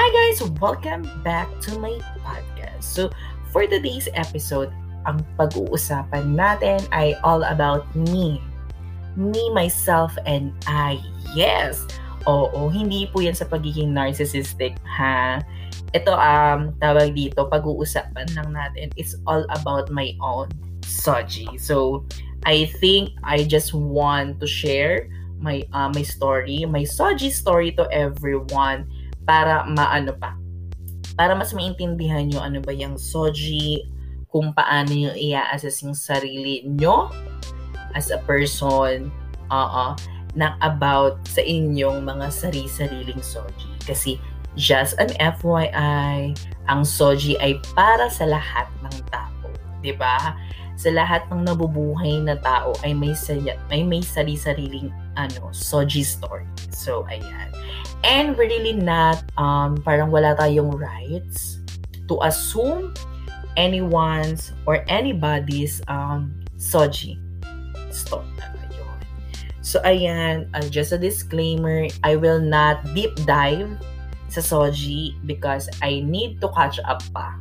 Hi guys! Welcome back to my podcast. So, for today's episode, ang pag-uusapan natin ay all about me. Me, myself, and I. Yes! Oo, hindi po yan sa pagiging narcissistic, ha? Ito, um, tawag dito, pag-uusapan lang natin, it's all about my own soji. So, I think I just want to share my uh, my story, my soji story to everyone para maano pa. Para mas maintindihan nyo ano ba yung soji, kung paano nyo i-assess yung sarili nyo as a person, oo, na about sa inyong mga sari-sariling soji. Kasi just an FYI, ang soji ay para sa lahat ng tao. ba? Sa lahat ng nabubuhay na tao ay may saya, may may sari-sariling ano, soji story. So ayan. And really not, um, parang wala tayong rights to assume anyone's or anybody's um, soji. Stop na yun. So, ayan, uh, just a disclaimer, I will not deep dive sa soji because I need to catch up pa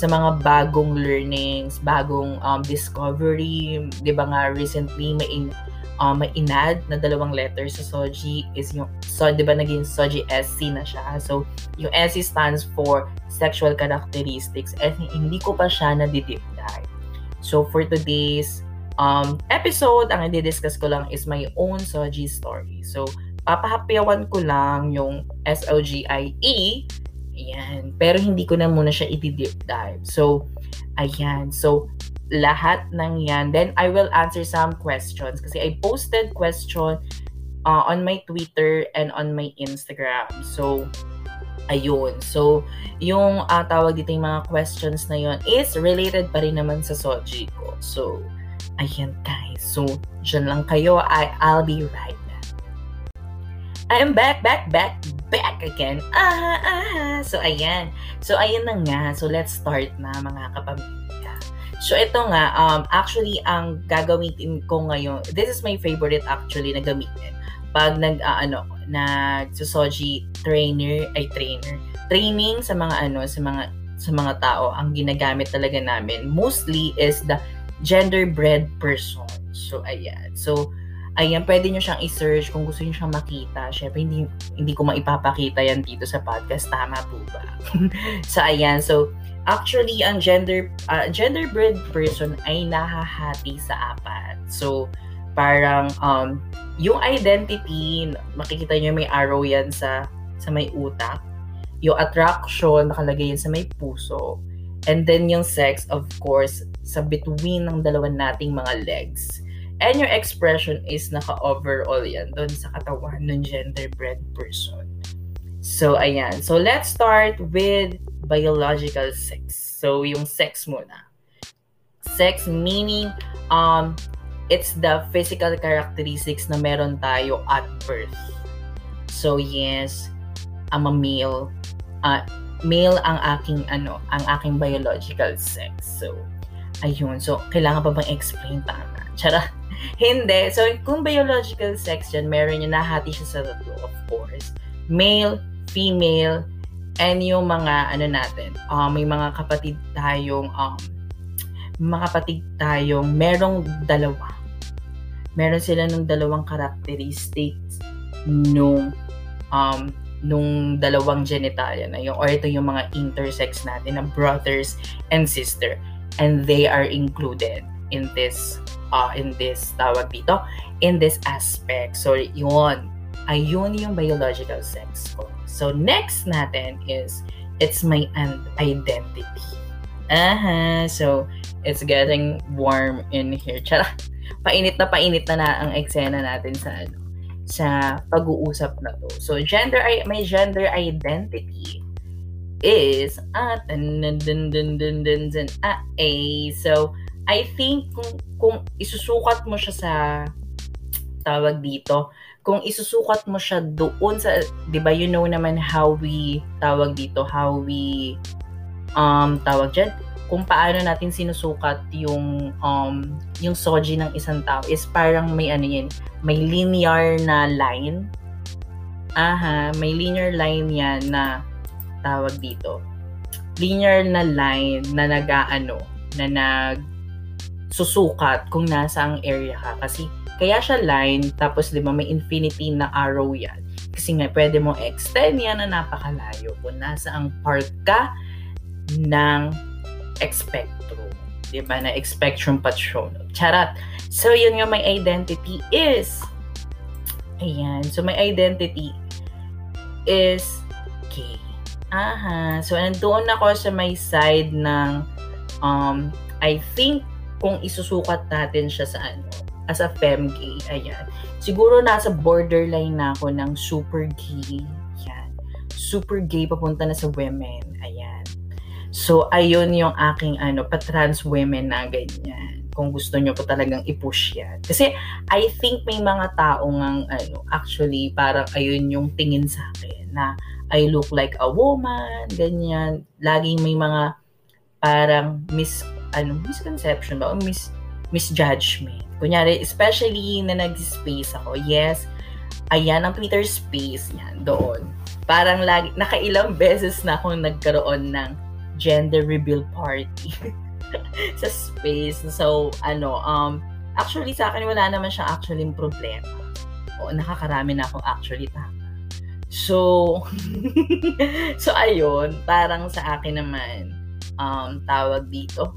sa mga bagong learnings, bagong um, discovery. Di ba nga recently may in, um, may inad na dalawang letters sa Soji is yung, so, di ba naging Soji SC na siya. So, yung SC stands for Sexual Characteristics and hindi ko pa siya na deep dive. So, for today's um, episode, ang i-discuss ko lang is my own Soji story. So, papahapyawan ko lang yung S-O-G-I-E. Ayan. Pero hindi ko na muna siya i-deep dive. So, ayan. So, lahat ng yan. Then, I will answer some questions kasi I posted question uh, on my Twitter and on my Instagram. So, ayun. So, yung uh, tawag dito yung mga questions na yon is related pa rin naman sa Soji ko. So, ayan guys. So, dyan lang kayo. I, I'll be right back. I'm back, back, back, back again. Ah, ah, So, ayan. So, ayan na nga. So, let's start na mga kapamilya. So, ito nga, um, actually, ang gagamitin ko ngayon, this is my favorite actually na gamitin. Pag nag, uh, ano, nag soji trainer, ay trainer, training sa mga ano, sa mga sa mga tao, ang ginagamit talaga namin mostly is the gender-bread person. So, ayan. So, ayan, pwede nyo siyang i-search kung gusto nyo siyang makita. Syempre, hindi, hindi ko maipapakita yan dito sa podcast. Tama po ba? so, ayan. So, Actually, ang gender uh, gender-breed person ay nahahati sa apat. So, parang um, yung identity, makikita nyo may arrow yan sa, sa may utak. Yung attraction, nakalagay yan sa may puso. And then yung sex, of course, sa between ng dalawa nating mga legs. And your expression is naka-overall yan doon sa katawan ng gender-breed person. So, ayan. So, let's start with biological sex. So, yung sex muna. Sex meaning, um, it's the physical characteristics na meron tayo at birth. So, yes, I'm a male. Uh, male ang aking, ano, ang aking biological sex. So, ayun. So, kailangan pa bang explain tama? Tsara. Hindi. So, kung biological sex dyan, meron yung nahati siya sa tatlo, of course. Male, female, And yung mga, ano natin, uh, may mga kapatid tayong, um, mga kapatid tayong merong dalawa. Meron sila ng dalawang characteristics nung um, nung dalawang genitalia na yung or ito yung mga intersex natin na brothers and sister. And they are included in this uh, in this tawag dito in this aspect. So yun. Ayun yung biological sex ko So, next natin is, it's my identity. Aha, so, it's getting warm in here. Tsara, painit na painit na na ang eksena natin sa ano, sa pag-uusap na to. So, gender, my gender identity is, ah, dun, dun. So, I think kung, kung isusukat mo siya sa tawag dito, kung isusukat mo siya doon sa, 'di ba, you know naman how we tawag dito, how we um tawag diyan, kung paano natin sinusukat yung um yung soji ng isang tao is parang may ano yan, may linear na line. Aha, may linear line yan na tawag dito, linear na line na nag-ano, na nag susukat kung nasa ang area ka. Kasi kaya siya line, tapos di ba may infinity na arrow yan. Kasi nga, pwede mo extend yan na napakalayo kung nasa ang part ka ng spectrum. Di ba? Na spectrum patronum. Charat. So, yun nga may identity is Ayan. So, my identity is gay. Aha. So, nandoon ako sa may side ng, um, I think, kung isusukat natin siya sa ano, as a fem gay, ayan. Siguro nasa borderline na ako ng super gay. Ayan. Super gay papunta na sa women. Ayan. So, ayun yung aking ano, pa-trans women na ganyan kung gusto nyo po talagang i-push yan. Kasi I think may mga tao ngang ano, actually parang ayun yung tingin sa akin na I look like a woman, ganyan. Laging may mga parang mis ano, misconception ba o mis misjudgment. Kunyari, especially na nag-space ako, yes, ayan ang Twitter space niyan doon. Parang lagi, nakailang beses na akong nagkaroon ng gender reveal party. sa space. So, ano, um, actually sa akin wala naman siyang actually problema. O, nakakarami na ako actually tama. So, so ayun, parang sa akin naman, um, tawag dito,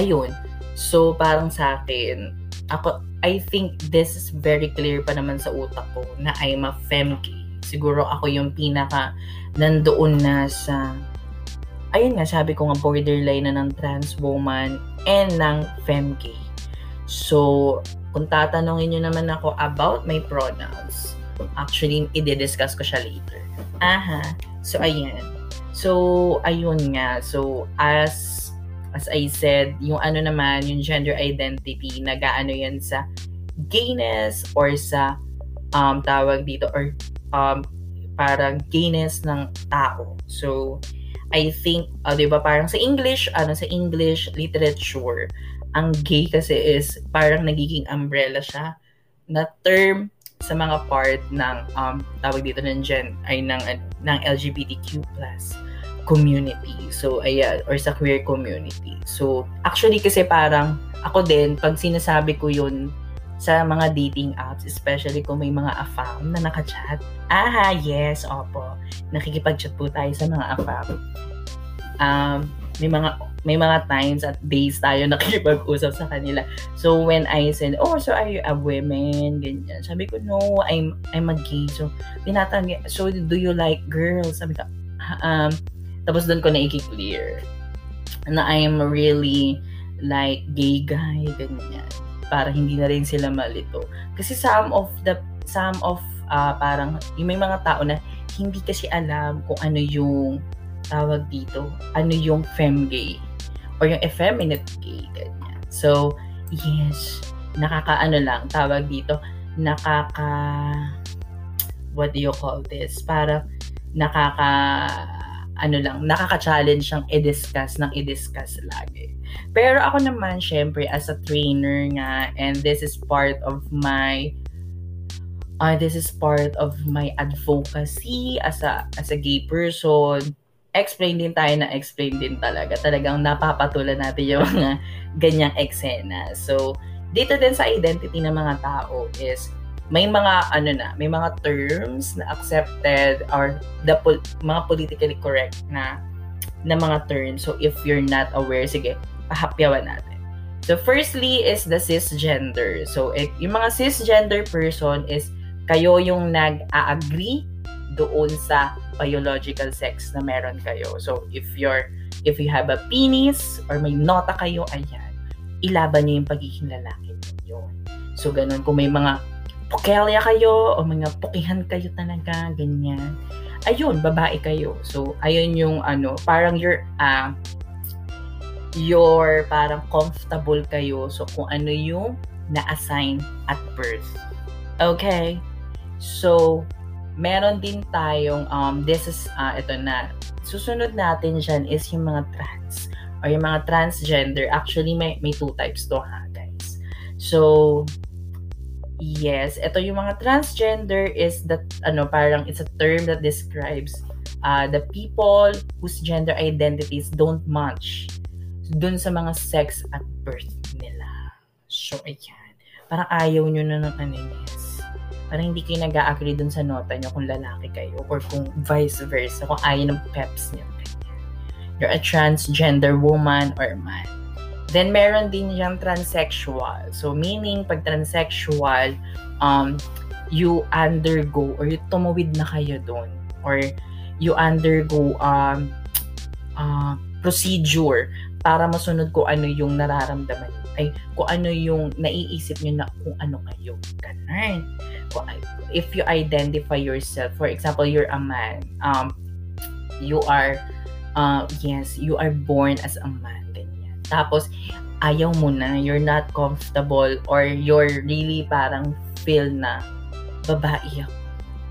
ayun, so parang sa akin, ako, I think this is very clear pa naman sa utak ko na I'm a femke. Siguro ako yung pinaka nandoon na sa ayun nga, sabi ko nga borderline na ng trans woman and ng femke. So, kung tatanungin nyo naman ako about my pronouns, actually, i-discuss ko siya later. Aha. So, ayan. So, ayun nga. So, as as I said, yung ano naman, yung gender identity, nagaano yan sa gayness or sa um, tawag dito or um, parang gayness ng tao. So, I think, uh, di ba, parang sa English, ano, sa English literature, ang gay kasi is parang nagiging umbrella siya na term sa mga part ng um, tawag dito ng gen ay ng ng LGBTQ community. So ayan or sa queer community. So actually kasi parang ako din pag sinasabi ko 'yun sa mga dating apps, especially kung may mga afam na nakachat. Aha, yes, opo. Nakikipag-chat po tayo sa mga afam. Um, may mga may mga times at days tayo nakikipag-usap sa kanila. So, when I said, oh, so are you a woman? Ganyan. Sabi ko, no, I'm, I'm a gay. So, tinatanong, so do you like girls? Sabi ko, um, tapos doon ko na i-clear na I am really like gay guy, ganyan para hindi na rin sila malito. Kasi some of the some of uh, parang yung may mga tao na hindi kasi alam kung ano yung tawag dito, ano yung fem gay or yung effeminate gay ganyan. So, yes, nakakaano lang tawag dito, nakaka what do you call this? Para nakaka ano lang, nakaka-challenge siyang i-discuss ng i-discuss lagi. Pero ako naman, syempre, as a trainer nga, and this is part of my uh, this is part of my advocacy as a as a gay person. Explain din tayo na explain din talaga. Talagang napapatulan natin yung mga ganyang eksena. So, dito din sa identity ng mga tao is may mga ano na, may mga terms na accepted or the pol- mga politically correct na na mga terms. So if you're not aware, sige, pahapyawan natin. So firstly is the cisgender. So it, yung mga cisgender person is kayo yung nag-agree doon sa biological sex na meron kayo. So if you're if you have a penis or may nota kayo, ayan, ilaban niyo yung pagiging lalaki niyo. So ganun kung may mga pukelya kayo o mga pukihan kayo talaga, ganyan. Ayun, babae kayo. So, ayun yung ano, parang you're, uh, you're parang comfortable kayo. So, kung ano yung na-assign at birth. Okay? So, meron din tayong, um, this is, uh, ito na, susunod natin dyan is yung mga trans or yung mga transgender. Actually, may, may two types to ha, guys. So, Yes, ito yung mga transgender is that ano parang it's a term that describes uh, the people whose gender identities don't match dun sa mga sex at birth nila. So, ayan. Parang ayaw nyo na ng ano yes. Parang hindi kayo nag-agree dun sa nota nyo kung lalaki kayo or kung vice versa, kung ayaw ng peps nyo. You're a transgender woman or man. Then, meron din yung transsexual. So, meaning, pag transsexual, um, you undergo or you tumawid na kayo doon or you undergo um, uh, procedure para masunod ko ano yung nararamdaman ay kung ano yung naiisip niyo na kung ano kayo. Ganun. If you identify yourself, for example, you're a man, um, you are, uh, yes, you are born as a man. Tapos, ayaw mo na, you're not comfortable, or you're really parang feel na babae ako.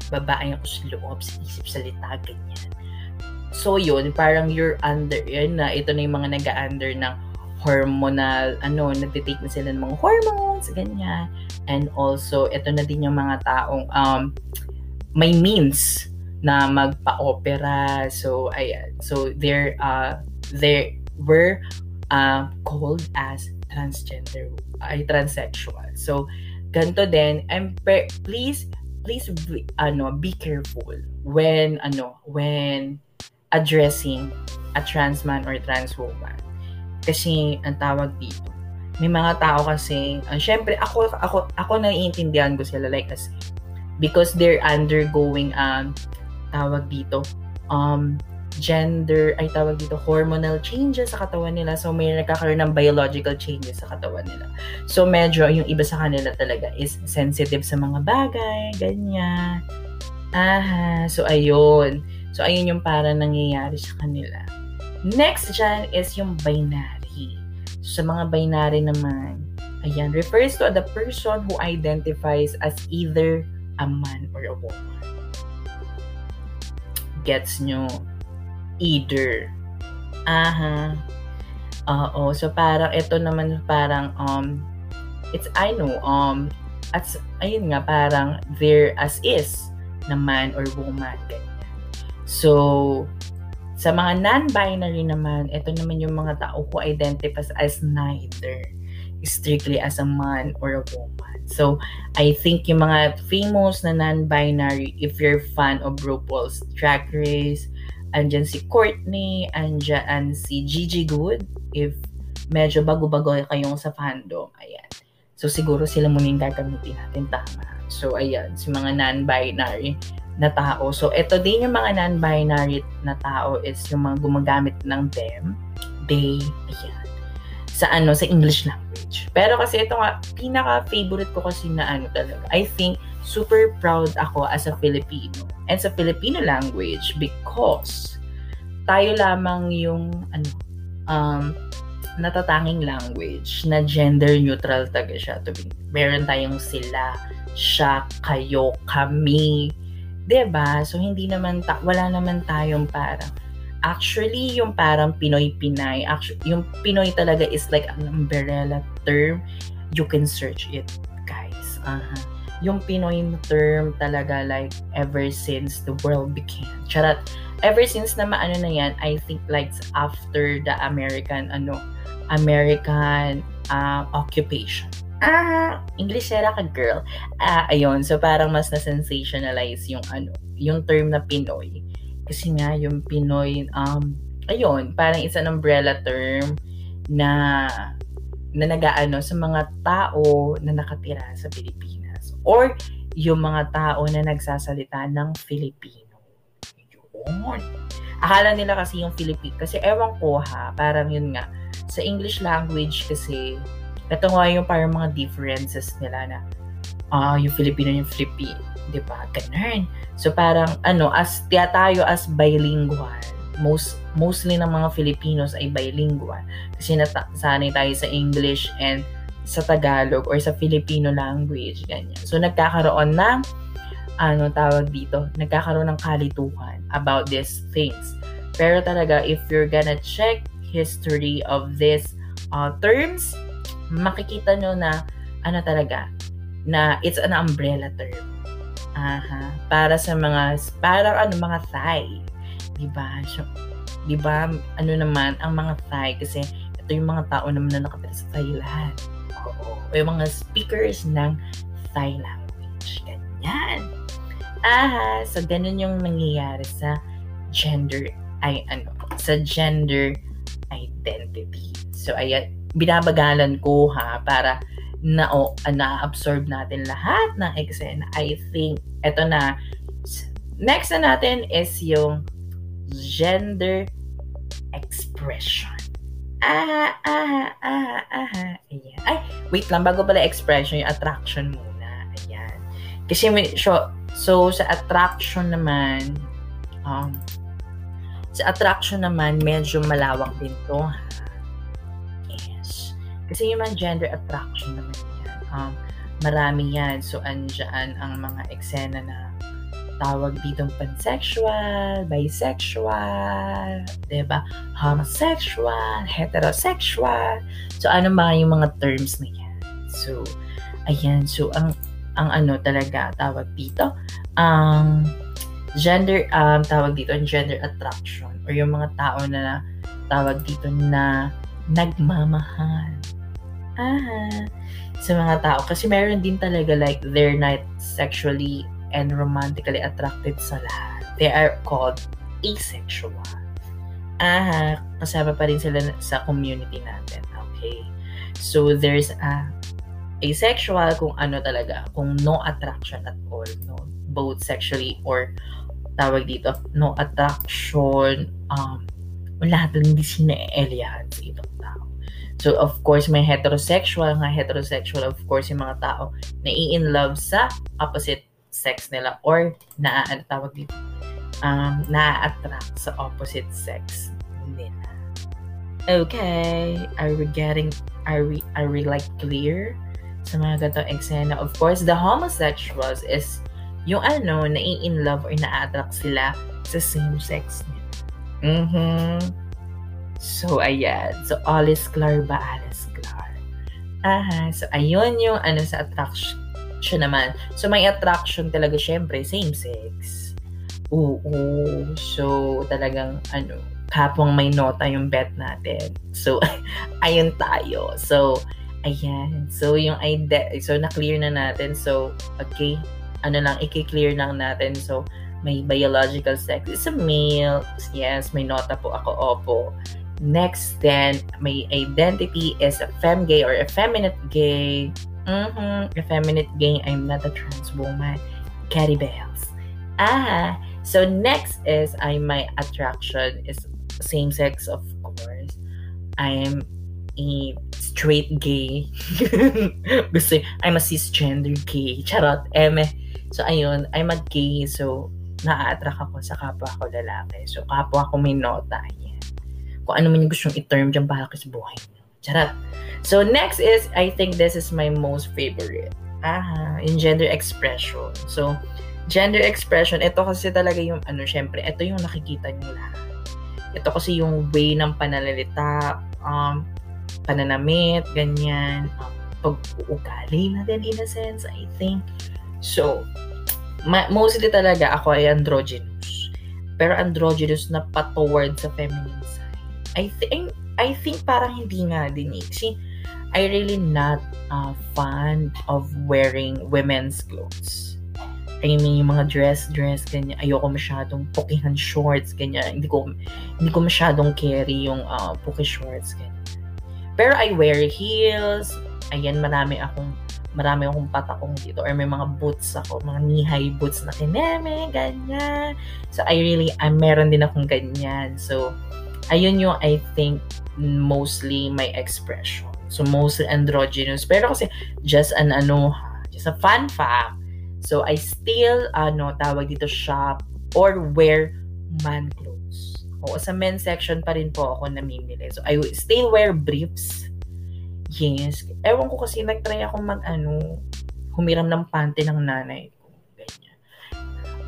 Babae ako sa loob, sa isip, salita, ganyan. So yun, parang you're under, yun na, ito na yung mga nag-under ng hormonal, ano, nagtitake na sila ng mga hormones, ganyan. And also, ito na din yung mga taong um, may means na magpa-opera. So, ayan. So, they're, uh, they were uh, called as transgender, ay transsexual. So, ganto din and please please be, ano be careful when ano when addressing a trans man or trans woman kasi ang tawag dito may mga tao kasi uh, syempre ako ako ako naiintindihan ko sila like as because they're undergoing um tawag dito um gender, ay tawag dito, hormonal changes sa katawan nila. So, may nagkakaroon ng biological changes sa katawan nila. So, medyo yung iba sa kanila talaga is sensitive sa mga bagay, ganyan. Aha, so ayun. So, ayun yung para nangyayari sa kanila. Next dyan is yung binary. So, sa mga binary naman, ayan, refers to the person who identifies as either a man or a woman. Gets nyo? Either. Aha. Oo. So, parang ito naman parang, um, it's, I know, um, at, ayun nga, parang there as is na man or woman. So, sa mga non-binary naman, ito naman yung mga tao who identifies as neither strictly as a man or a woman. So, I think yung mga famous na non-binary, if you're fan of RuPaul's Drag Race, andyan si Courtney, andyan si Gigi Good, if medyo bago-bago kayong sa fandom, ayan. So, siguro sila muna yung gagamitin natin, tama. So, ayan, si mga non-binary na tao. So, ito din yung mga non-binary na tao is yung mga gumagamit ng them, they, ayan, sa ano, sa English language. Pero kasi ito nga, pinaka-favorite ko kasi na ano talaga, I think, super proud ako as a Filipino and sa Filipino language because tayo lamang yung ano um natatanging language na gender neutral taga siya. To be, meron tayong sila, siya, kayo, kami. 'Di ba? So hindi naman ta- wala naman tayong parang actually yung parang Pinoy-Pinay, actually, yung Pinoy talaga is like an umbrella term. You can search it, guys. Uh-huh yung Pinoy term talaga like ever since the world began. Charat, ever since na maano na yan, I think like after the American, ano, American uh, occupation. Ah, English era ka girl. Ah, ayun. So parang mas na-sensationalize yung ano, yung term na Pinoy. Kasi nga yung Pinoy um ayun, parang it's an umbrella term na na nagaano sa mga tao na nakatira sa Pilipinas or yung mga tao na nagsasalita ng Filipino. Yun. Akala nila kasi yung Filipino, kasi ewan ko ha, parang yun nga, sa English language kasi, ito nga yung parang mga differences nila na, ah, uh, yung Filipino yung Filipino, di ba? Ganun. So parang, ano, as, tiya tayo as bilingual, most mostly ng mga Filipinos ay bilingual kasi nasanay tayo sa English and sa Tagalog or sa Filipino language, ganyan. So, nagkakaroon ng, ano tawag dito, nagkakaroon ng kalituhan about these things. Pero talaga, if you're gonna check history of these uh, terms, makikita nyo na, ano talaga, na it's an umbrella term. Aha. Para sa mga, parang ano, mga Thai. Di ba? So, di ba, ano naman, ang mga Thai, kasi ito yung mga tao naman na nakatira sa Thailand. Oo. O yung mga speakers ng Thai language. Ganyan. Ah, so ganun yung nangyayari sa gender, ay ano, sa gender identity. So, ayan, binabagalan ko ha, para na o na-absorb natin lahat ng eksena. I think eto na next na natin is yung gender expression. Ah, ah, ah, ah, ayan. Ay, wait lang, bago pala expression, yung attraction muna. Ayan. Kasi, so, so sa attraction naman, um, sa attraction naman, medyo malawak din to, ha? Kasi yung mga gender attraction naman yan, um, marami yan. So, andyan ang mga eksena na tawag dito pansexual, bisexual, diba? homosexual, heterosexual. So, ano ba yung mga terms na yan? So, ayan. So, ang ang ano talaga tawag dito, ang gender, um, tawag dito, gender attraction or yung mga tao na tawag dito na nagmamahal. Ah, sa mga tao. Kasi meron din talaga like they're not sexually and romantically attracted sa lahat. They are called asexual. Ah, kasama pa rin sila sa community natin. Okay. So, there's a asexual kung ano talaga, kung no attraction at all, no? Both sexually or tawag dito, no attraction, um, lahat lang hindi sinaeliyahan sa tao. So, of course, may heterosexual, nga heterosexual, of course, yung mga tao na in love sa opposite sex nila or na ano tawag dito um, na-attract sa opposite sex nila. Okay, are we getting are we are we like clear sa mga ganitong eksena? Of course, the homosexuals is yung ano, na in love or na-attract sila sa same sex nila. Mm-hmm. So, ayan. So, all is clear ba? All is clear. Aha. So, ayun yung ano sa attraction siya naman. So, may attraction talaga syempre, same sex. Oo. So, talagang, ano, kapwang may nota yung bet natin. So, ayun tayo. So, ayan. So, yung ide- so, na-clear na natin. So, okay. Ano lang, i-clear lang natin. So, may biological sex is a male. Yes, may nota po ako, opo. Next, then, may identity is a femme gay or effeminate gay. Mm-hmm. Effeminate gay. I'm not a trans woman. Carrie Bells. Ah, so next is I my attraction is same sex, of course. I am a straight gay. Gusto, I'm a cisgender gay. Charot, eme. So, ayun, I'm a gay. So, na-attract ako sa kapwa ko lalaki. So, kapwa ko may nota. Kung ano man yung gustong i-term dyan, ka sa buhay niyo. Charot. So, next is, I think this is my most favorite. Ah, in gender expression. So, gender expression, ito kasi talaga yung, ano, syempre, ito yung nakikita niyo lahat. Ito kasi yung way ng pananalita, um, pananamit, ganyan, um, pag-uugali natin in a sense, I think. So, ma- mostly talaga ako ay androgynous. Pero androgynous na pa toward sa feminine. I think I think parang hindi nga din eh. Kasi I really not uh, fond of wearing women's clothes. I mean, yung mga dress-dress, ganyan. Ayoko masyadong pukihan shorts, ganyan. Hindi ko, hindi ko masyadong carry yung uh, puki shorts, ganyan. Pero I wear heels. Ayan, marami akong marami akong patakong dito or may mga boots ako, mga knee-high boots na kineme, ganyan. So, I really, I meron din akong ganyan. So, ayun yung I think mostly my expression. So, mostly androgynous. Pero kasi, just an ano, just a fun fact. So, I still, ano, tawag dito shop or wear man clothes. O, sa men's section pa rin po ako namimili. So, I still wear briefs. Yes. Ewan ko kasi, nag-try ako mag, ano, humiram ng panty ng nanay.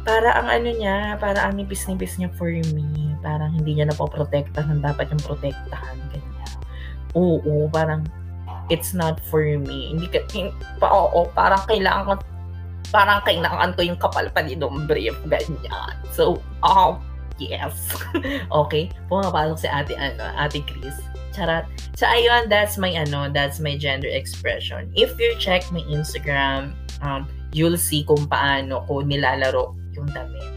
Para ang ano niya, para ang nipis-nipis niya for me. Parang hindi niya napoprotektahan ng dapat yung protektahan. Ganyan oo, parang it's not for me. Hindi ka, pa, oo, parang kailangan ko, parang kailangan ko yung kapal pa ng brief, ganyan. So, um, Yes. okay? Pumapasok si ate, ano, ate Chris. Charot. So, ayun, that's my, ano, that's my gender expression. If you check my Instagram, um, you'll see kung paano ko nilalaro yung damit.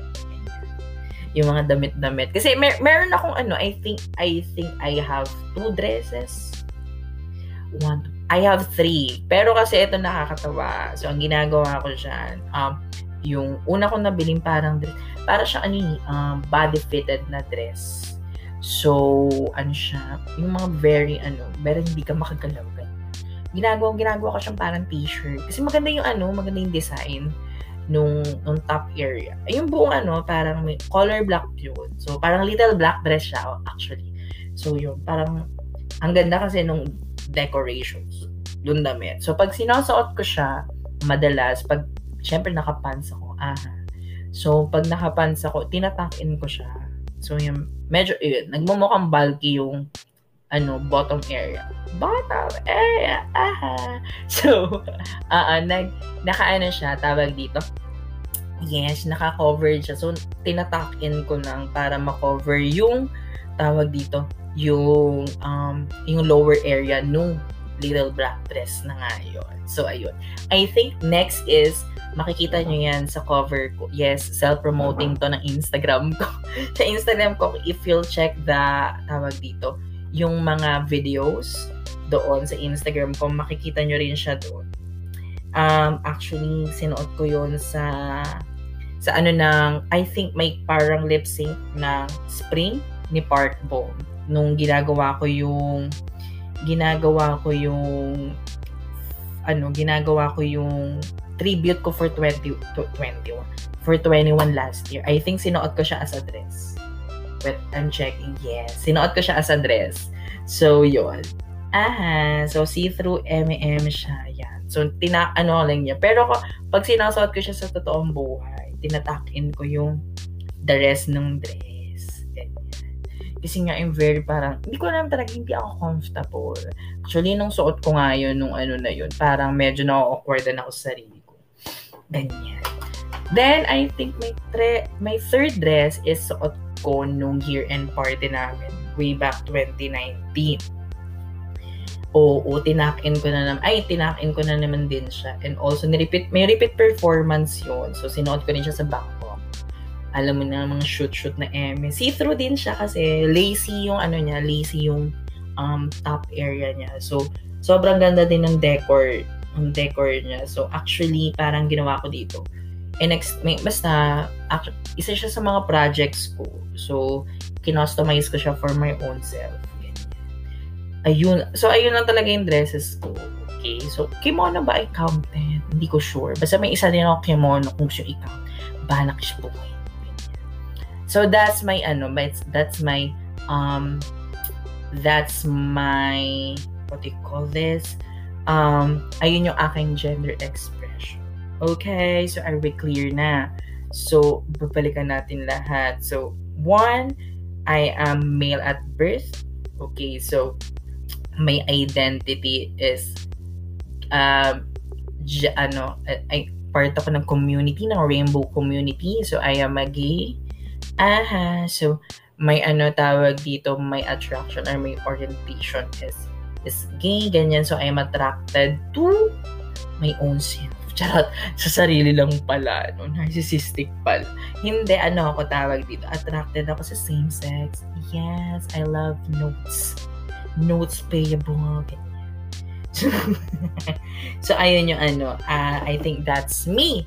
Yung mga damit-damit. Kasi mer- meron akong ano, I think, I think I have two dresses. One, I have three. Pero kasi ito nakakatawa. So, ang ginagawa ko dyan, um, yung una kong nabiling parang dress, para siya ano um, body fitted na dress. So, ano siya, yung mga very, ano, very hindi ka makagalaw ginagawa, ginagawa ko siyang parang t-shirt. Kasi maganda yung ano, maganda yung design nung, nung top area. Yung buong ano, parang may color black yun. So, parang little black dress siya, actually. So, yun, parang, ang ganda kasi nung decorations, yung damit. So, pag sinusuot ko siya, madalas, pag, syempre nakapants ako, aha. So, pag nakapants ako, tinatakin ko siya. So, yung, medyo, yun, nagmumukhang bulky yung ano, bottom area. Bottom area, aha. So, uh, nag, naka-ano siya, tawag dito. Yes, naka-cover siya. So, tinatuck in ko lang para ma-cover yung, tawag dito, yung, um, yung lower area nung little black dress na nga yun. So, ayun. I think next is, makikita nyo yan sa cover ko. Yes, self-promoting to ng Instagram ko. sa Instagram ko, if you'll check the, tawag dito, yung mga videos doon sa Instagram ko, makikita nyo rin siya doon. Um, actually, sinuot ko yon sa sa ano ng, I think may parang lip sync na spring ni Park Bone. Nung ginagawa ko yung ginagawa ko yung ano, ginagawa ko yung tribute ko for 20 to 21 for 21 last year. I think sinuot ko siya as a dress. But I'm checking. Yes. Sinuot ko siya as a dress. So, yun. Aha. So, see-through M&M siya. Yan. So, tina ano lang niya. Pero pag sinasuot ko siya sa totoong buhay, tinatakin ko yung the rest ng dress. Ganyan. Kasi nga, I'm very parang, hindi ko alam talaga, hindi ako comfortable. Actually, nung suot ko nga yun, nung ano na yun, parang medyo na-awkward na ako sa sarili ko. Ganyan. Then, I think my, tre- my third dress is suot ko nung year-end party namin way back 2019. Oo, tinakin ko na naman. Ay, tinakin ko na naman din siya. And also, nirepeat, may repeat performance yon So, sinuot ko rin siya sa Bangkok. Alam mo na, mga shoot-shoot na eme. See-through din siya kasi lacy yung ano niya, lacy yung um, top area niya. So, sobrang ganda din ng decor, ng decor niya. So, actually, parang ginawa ko dito And next, may, basta, isa siya sa mga projects ko. So, kinostomize ko siya for my own self. Ayun. So, ayun lang talaga yung dresses ko. Okay. So, kimono ba ay counted? Hindi ko sure. Basta may isa din ako kimono kung siya i-count. Banak siya po. So, that's my, ano, that's my, um, that's my, what do you call this? Um, ayun yung aking gender expression. Okay, so are we clear na? So, babalikan natin lahat. So, one, I am male at birth. Okay, so my identity is um j- ano, I, part ako ng community, ng rainbow community. So, I am a gay. Aha, so may ano tawag dito, my attraction or my orientation is is gay, ganyan. So, I am attracted to my own self. Charot, sa sarili lang pala, no? narcissistic pala. Hindi, ano ako tawag dito, attracted ako sa same sex. Yes, I love notes. Notes payable, So, so ayun yung ano, uh, I think that's me.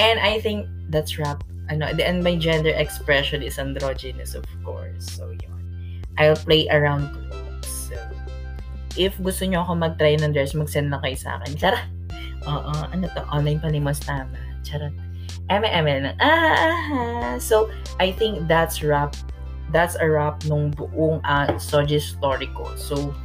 And I think that's rap. Ano, and my gender expression is androgynous, of course. So, yun. I'll play around clothes. So, if gusto nyo ako mag-try ng dress, mag-send lang kayo sa akin. Charot! Oo, ano to, online palimos tama. Charot. MML. Ah, ah, So, I think that's wrap. That's a wrap nung buong uh, Soji story ko. So,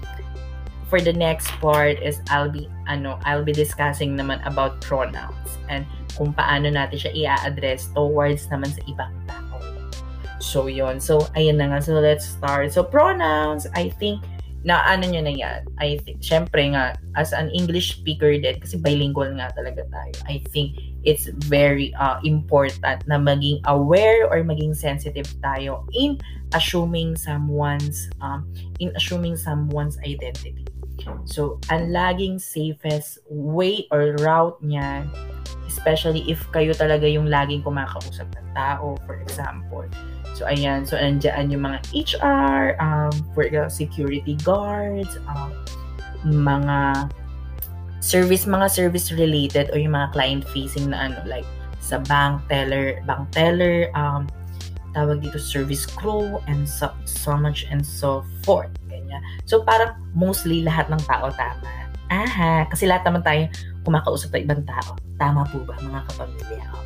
for the next part is I'll be ano, I'll be discussing naman about pronouns and kung paano natin siya i-address towards naman sa ibang tao. So, yon So, ayun na nga. So, let's start. So, pronouns, I think na ano nyo na yan, I think, syempre nga, as an English speaker din, kasi bilingual nga talaga tayo, I think it's very uh, important na maging aware or maging sensitive tayo in assuming someone's, um, in assuming someone's identity. So, ang laging safest way or route niya, especially if kayo talaga yung laging kumakausap ng tao, for example, So, ayan. So, andyan yung mga HR, um, for the security guards, um, mga service, mga service related or yung mga client facing na ano, like sa bank teller, bank teller, um, tawag dito service crew, and so, so much and so forth. Ganyan. So, parang mostly lahat ng tao tama. Aha, kasi lahat naman tayo kumakausap ng ibang tao. Tama po ba, mga kapamilya?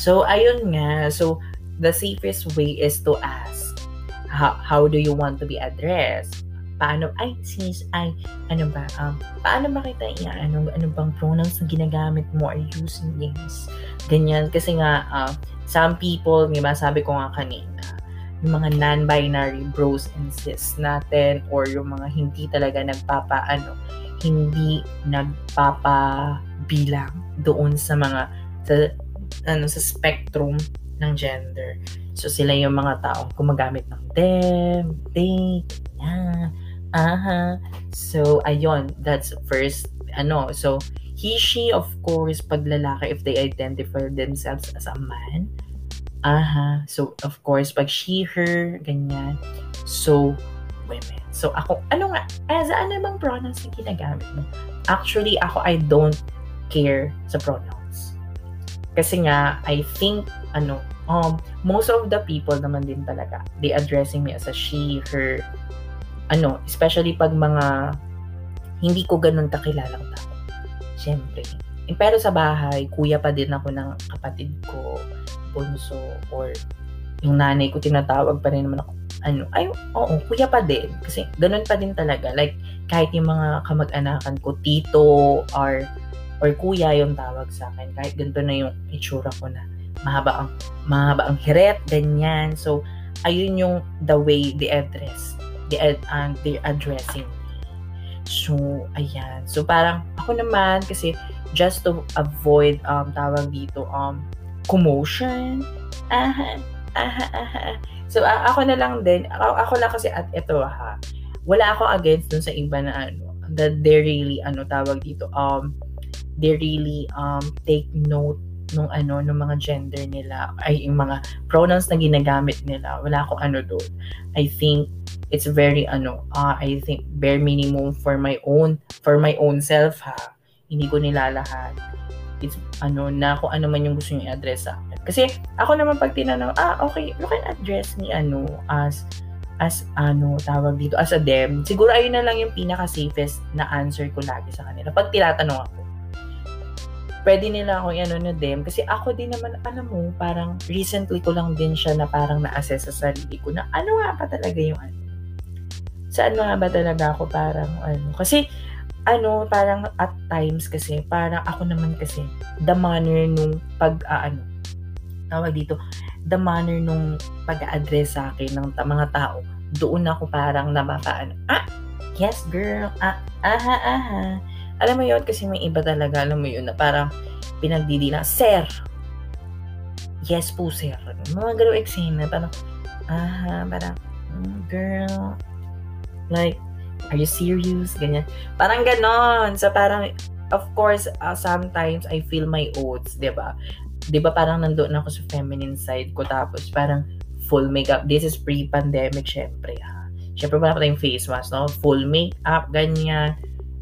So, ayun nga. So, the safest way is to ask, how, how do you want to be addressed? Paano, ay, sis, ay, ano ba, um, paano ba kita iya, ano, ano bang pronouns na ginagamit mo? You using this? Ganyan, kasi nga, uh, some people, di ba, sabi ko nga kanina, yung mga non-binary bros and sis natin or yung mga hindi talaga nagpapa, ano, hindi nagpapabilang doon sa mga, sa, ano, sa spectrum ng gender. So, sila yung mga taong gumagamit ng them, they, yeah, aha. So, ayun, that's first, ano, so, he, she, of course, pag lalaki, if they identify themselves as a man, aha. So, of course, pag she, her, ganyan. So, women. So, ako, ano nga, as ano bang pronouns na ginagamit mo? Actually, ako, I don't care sa pronouns. Kasi nga, I think, ano, um, most of the people naman din talaga, they addressing me as a she, her, ano, especially pag mga hindi ko ganun kakilalang tao. Siyempre. Eh, pero sa bahay, kuya pa din ako ng kapatid ko, bunso, or yung nanay ko tinatawag pa rin naman ako, ano, ay, oo, kuya pa din. Kasi ganun pa din talaga. Like, kahit yung mga kamag-anakan ko, tito, or, or kuya yung tawag sa akin. Kahit ganito na yung itsura ko na mahaba ang mahaba ang hiret, ganyan. So, ayun yung the way they address. They, uh, they're addressing So, ayan. So, parang ako naman, kasi just to avoid, um, tawag dito, um, commotion. Aha, aha, aha. So, uh, ako na lang din, ako, ako lang kasi at ito ha, wala ako against dun sa iba na ano, that they really, ano, tawag dito, um, they really, um, take note nung ano nung mga gender nila ay yung mga pronouns na ginagamit nila wala akong ano doon. I think it's very ano uh, I think bare minimum for my own for my own self ha. Hindi ko nilalahat it's ano na kung ano man yung gusto niyo i-address sa akin. Kasi ako naman pag tinanong ah okay you can address me ano as as ano tawag dito as a them siguro ayun na lang yung pinaka safest na answer ko lagi sa kanila pag tinatanong ako pwede nila akong ano na din. Kasi ako din naman, alam mo, parang recently ko lang din siya na parang na-assess sa sarili ko na ano nga ba talaga yung ano. Saan nga ba talaga ako parang ano. Kasi ano, parang at times kasi, parang ako naman kasi, the manner nung pag, uh, ano, tawag dito, the manner nung pag-address sa akin ng mga tao, doon ako parang napapaano, ah, yes girl, ah, aha, aha, alam mo yun, kasi may iba talaga, alam mo yun, na parang pinagdidila, Sir! Yes po, sir. Mga gano'ng eksena, parang, ah, parang, mm, girl, like, are you serious? Ganyan. Parang ganon. So, parang, of course, uh, sometimes I feel my oats, di ba? Di ba parang nandoon ako sa feminine side ko, tapos parang full makeup. This is pre-pandemic, syempre, ha. Syempre, wala pa tayong face mask, no? Full makeup, ganyan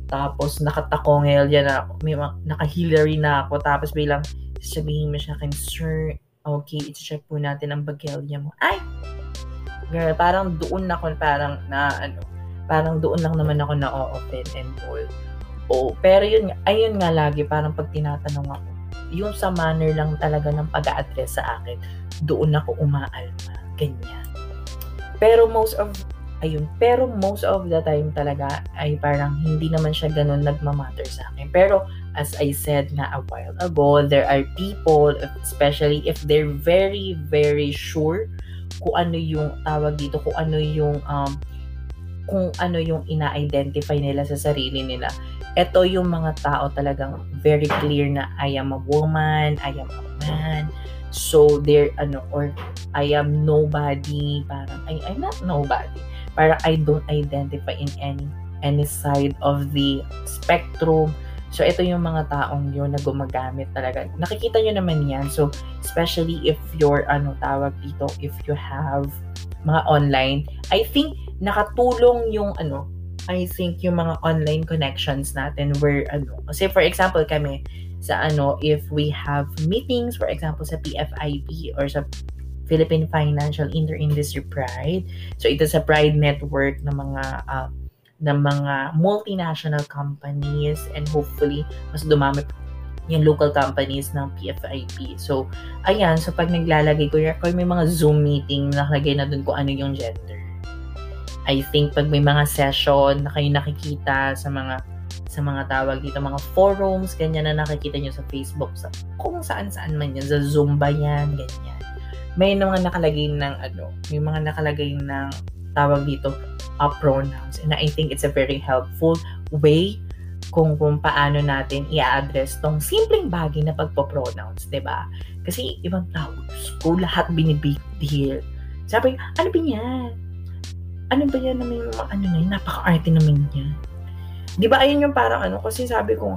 tapos nakatakongel yan na may naka-Hillary na ako. Tapos bilang sabihin mo siya akin, Sir, okay, i-check po natin ang bagelya mo. Ay! Girl, parang doon ako, parang na, ano, parang doon lang naman ako na offend and all. Oh, pero yun, ayun nga lagi, parang pag tinatanong ako, yung sa manner lang talaga ng pag-a-address sa akin, doon ako umaalma. Ganyan. Pero most of ayun. Pero most of the time talaga ay parang hindi naman siya ganun nagmamatter sa akin. Pero as I said na a while ago, there are people, especially if they're very, very sure kung ano yung tawag dito, kung ano yung um, kung ano yung ina-identify nila sa sarili nila. Ito yung mga tao talagang very clear na I am a woman, I am a man. So, they're, ano, or I am nobody, parang, I, I'm not nobody. Parang I don't identify in any any side of the spectrum. So, ito yung mga taong yun na gumagamit talaga. Nakikita nyo naman yan. So, especially if you're, ano, tawag dito, if you have mga online, I think nakatulong yung ano, I think yung mga online connections natin where ano, kasi for example kami sa ano, if we have meetings, for example sa PFIP or sa Philippine Financial Inter-Industry Pride. So ito sa Pride Network ng mga uh, ng mga multinational companies and hopefully mas dumami yung local companies ng PFIP. So, ayan, so pag naglalagay ko, kung may mga Zoom meeting, nakalagay na dun kung ano yung gender. I think pag may mga session na kayo nakikita sa mga sa mga tawag dito, mga forums, ganyan na nakikita nyo sa Facebook, sa kung saan-saan man yan, sa Zumba yan, ganyan. May mga nakalagay ng ano, may mga nakalagay ng tawag dito, uh, pronouns. And I think it's a very helpful way kung kung paano natin i-address tong simpleng bagay na pagpo-pronounce, 'di ba? Kasi ibang tao, ko lahat binibig deal. Sabi, ano ba yan? ano ba yan na may mga ano na yun, napaka-arte naman niya. Di ba, ayun yung parang ano, kasi sabi ko,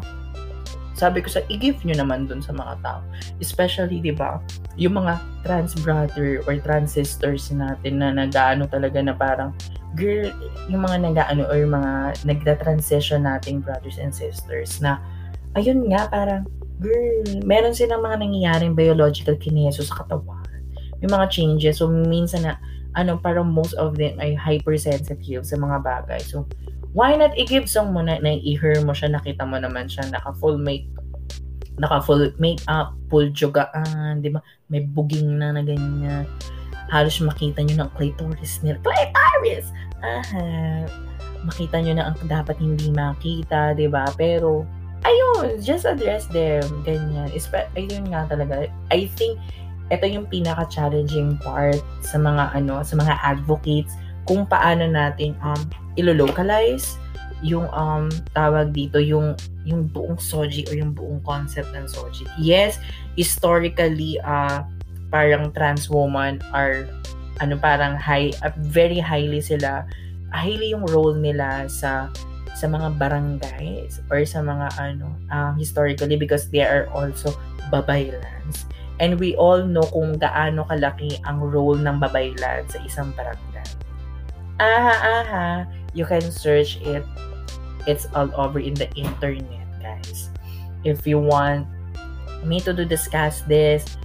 sabi ko sa, i-give nyo naman dun sa mga tao. Especially, di ba, yung mga trans brother or trans sisters natin na nag-ano talaga na parang, girl, yung mga nag-ano or yung mga nagda-transition nating brothers and sisters na, ayun nga, parang, girl, meron silang mga nangyayaring biological kineso sa katawan. May mga changes. So, minsan na, ano, parang most of them ay hypersensitive sa mga bagay. So, why not i-give song mo na, na i-hear mo siya, nakita mo naman siya, naka full make naka full makeup, full jogaan, di ba? May buging na na ganyan. Halos makita nyo ng clitoris nila. Clitoris! Aha. Makita nyo na ang dapat hindi makita, di ba? Pero, ayun, just address them. Ganyan. Ispe- ayun nga talaga. I think, ito yung pinaka-challenging part sa mga ano, sa mga advocates kung paano natin um ilo-localize yung um tawag dito yung yung buong soji or yung buong concept ng soji. Yes, historically uh parang trans woman are ano parang high uh, very highly sila highly yung role nila sa sa mga barangays or sa mga ano um, historically because they are also babaylans And we all know kung gaano kalaki ang role ng babaylan sa isang barangay. Aha, aha. You can search it. It's all over in the internet, guys. If you want me to do discuss this,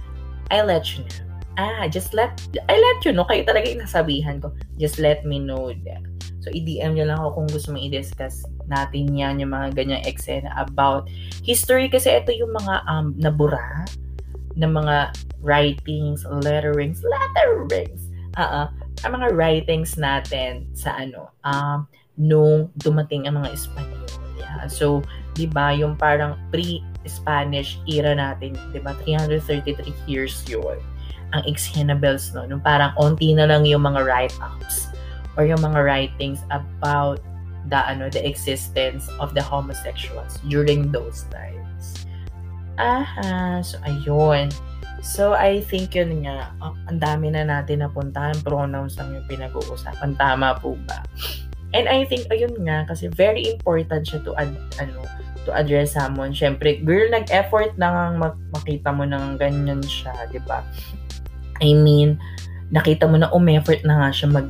I'll let you know. Ah, just let, I let you know. Kayo talaga yung nasabihan ko. Just let me know that. So, i-DM nyo lang ako kung gusto mo i-discuss natin yan, yung mga ganyang eksena about history. Kasi ito yung mga um, nabura ng mga writings, letterings, letterings, uh, uh, ang mga writings natin sa ano, um, nung dumating ang mga Espanyol. Yeah. So, di ba, yung parang pre-Spanish era natin, di ba, 333 years yun, ang Ixhena Bells, no? Nung parang onti na lang yung mga write-ups or yung mga writings about the ano the existence of the homosexuals during those times. Aha, so ayun. So I think yun nga, oh, ang dami na natin napuntahan, pronouns lang yung pinag-uusapan. Tama po ba? And I think, ayun nga, kasi very important siya to, ad, ano, to address someone. Siyempre, girl, nag-effort na mak- makita mo nang ganyan siya, di ba? I mean, nakita mo na umeffort na nga siya mag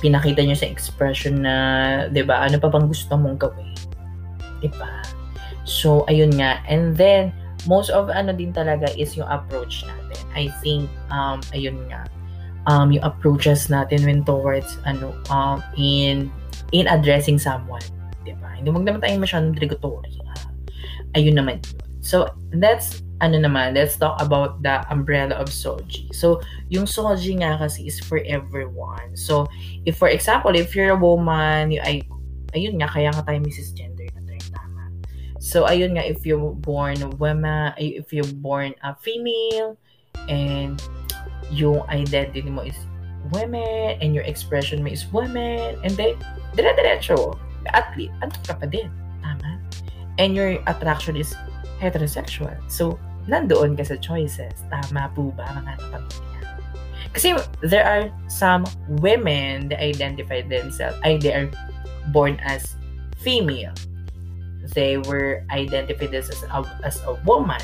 pinakita niya sa expression na, 'di ba? Ano pa bang gusto mong gawin? 'Di ba? So, ayun nga. And then most of ano din talaga is yung approach natin. I think, um, ayun nga, um, yung approaches natin when towards, ano, um, in, in addressing someone. Diba? Hindi mo naman tayo masyadong derogatory. Uh, ayun naman. So, that's, ano naman, let's talk about the umbrella of Soji. So, yung Soji nga kasi is for everyone. So, if for example, if you're a woman, you, ay, ayun nga, kaya nga tayo Mrs. Jen So, ayun nga, if you're born a woman, if you're born a female, and yung identity mo is women and your expression mo is women and then dire-diretso at least ano ka pa din tama? And your attraction is heterosexual. So nandoon ka sa choices. Tama po ba mga kapamilya? Kasi there are some women that identify themselves ay they are born as female. They were identified as a, as a woman.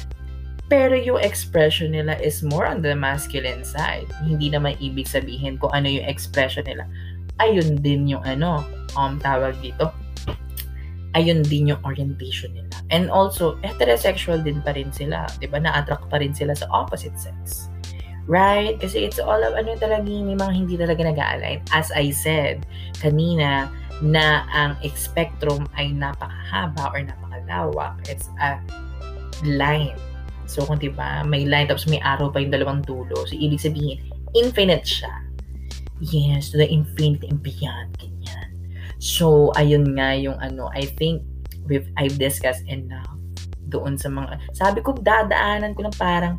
Pero yung expression nila is more on the masculine side. Hindi naman ibig sabihin kung ano yung expression nila. Ayun din yung ano, um, tawag dito. Ayun din yung orientation nila. And also, heterosexual din pa rin sila. ba diba? Na-attract pa rin sila sa opposite sex. Right? Kasi it's all of ano talaga, may mga hindi talaga nag-align. As I said kanina, na ang spectrum ay napakahaba or napakalawak. It's a line So, kung diba, may line tapos may arrow pa yung dalawang dulo. So, ibig sabihin, infinite siya. Yes, to the infinite and beyond. So, ayun nga yung ano, I think we've, I've discussed enough doon sa mga, sabi ko, dadaanan ko lang parang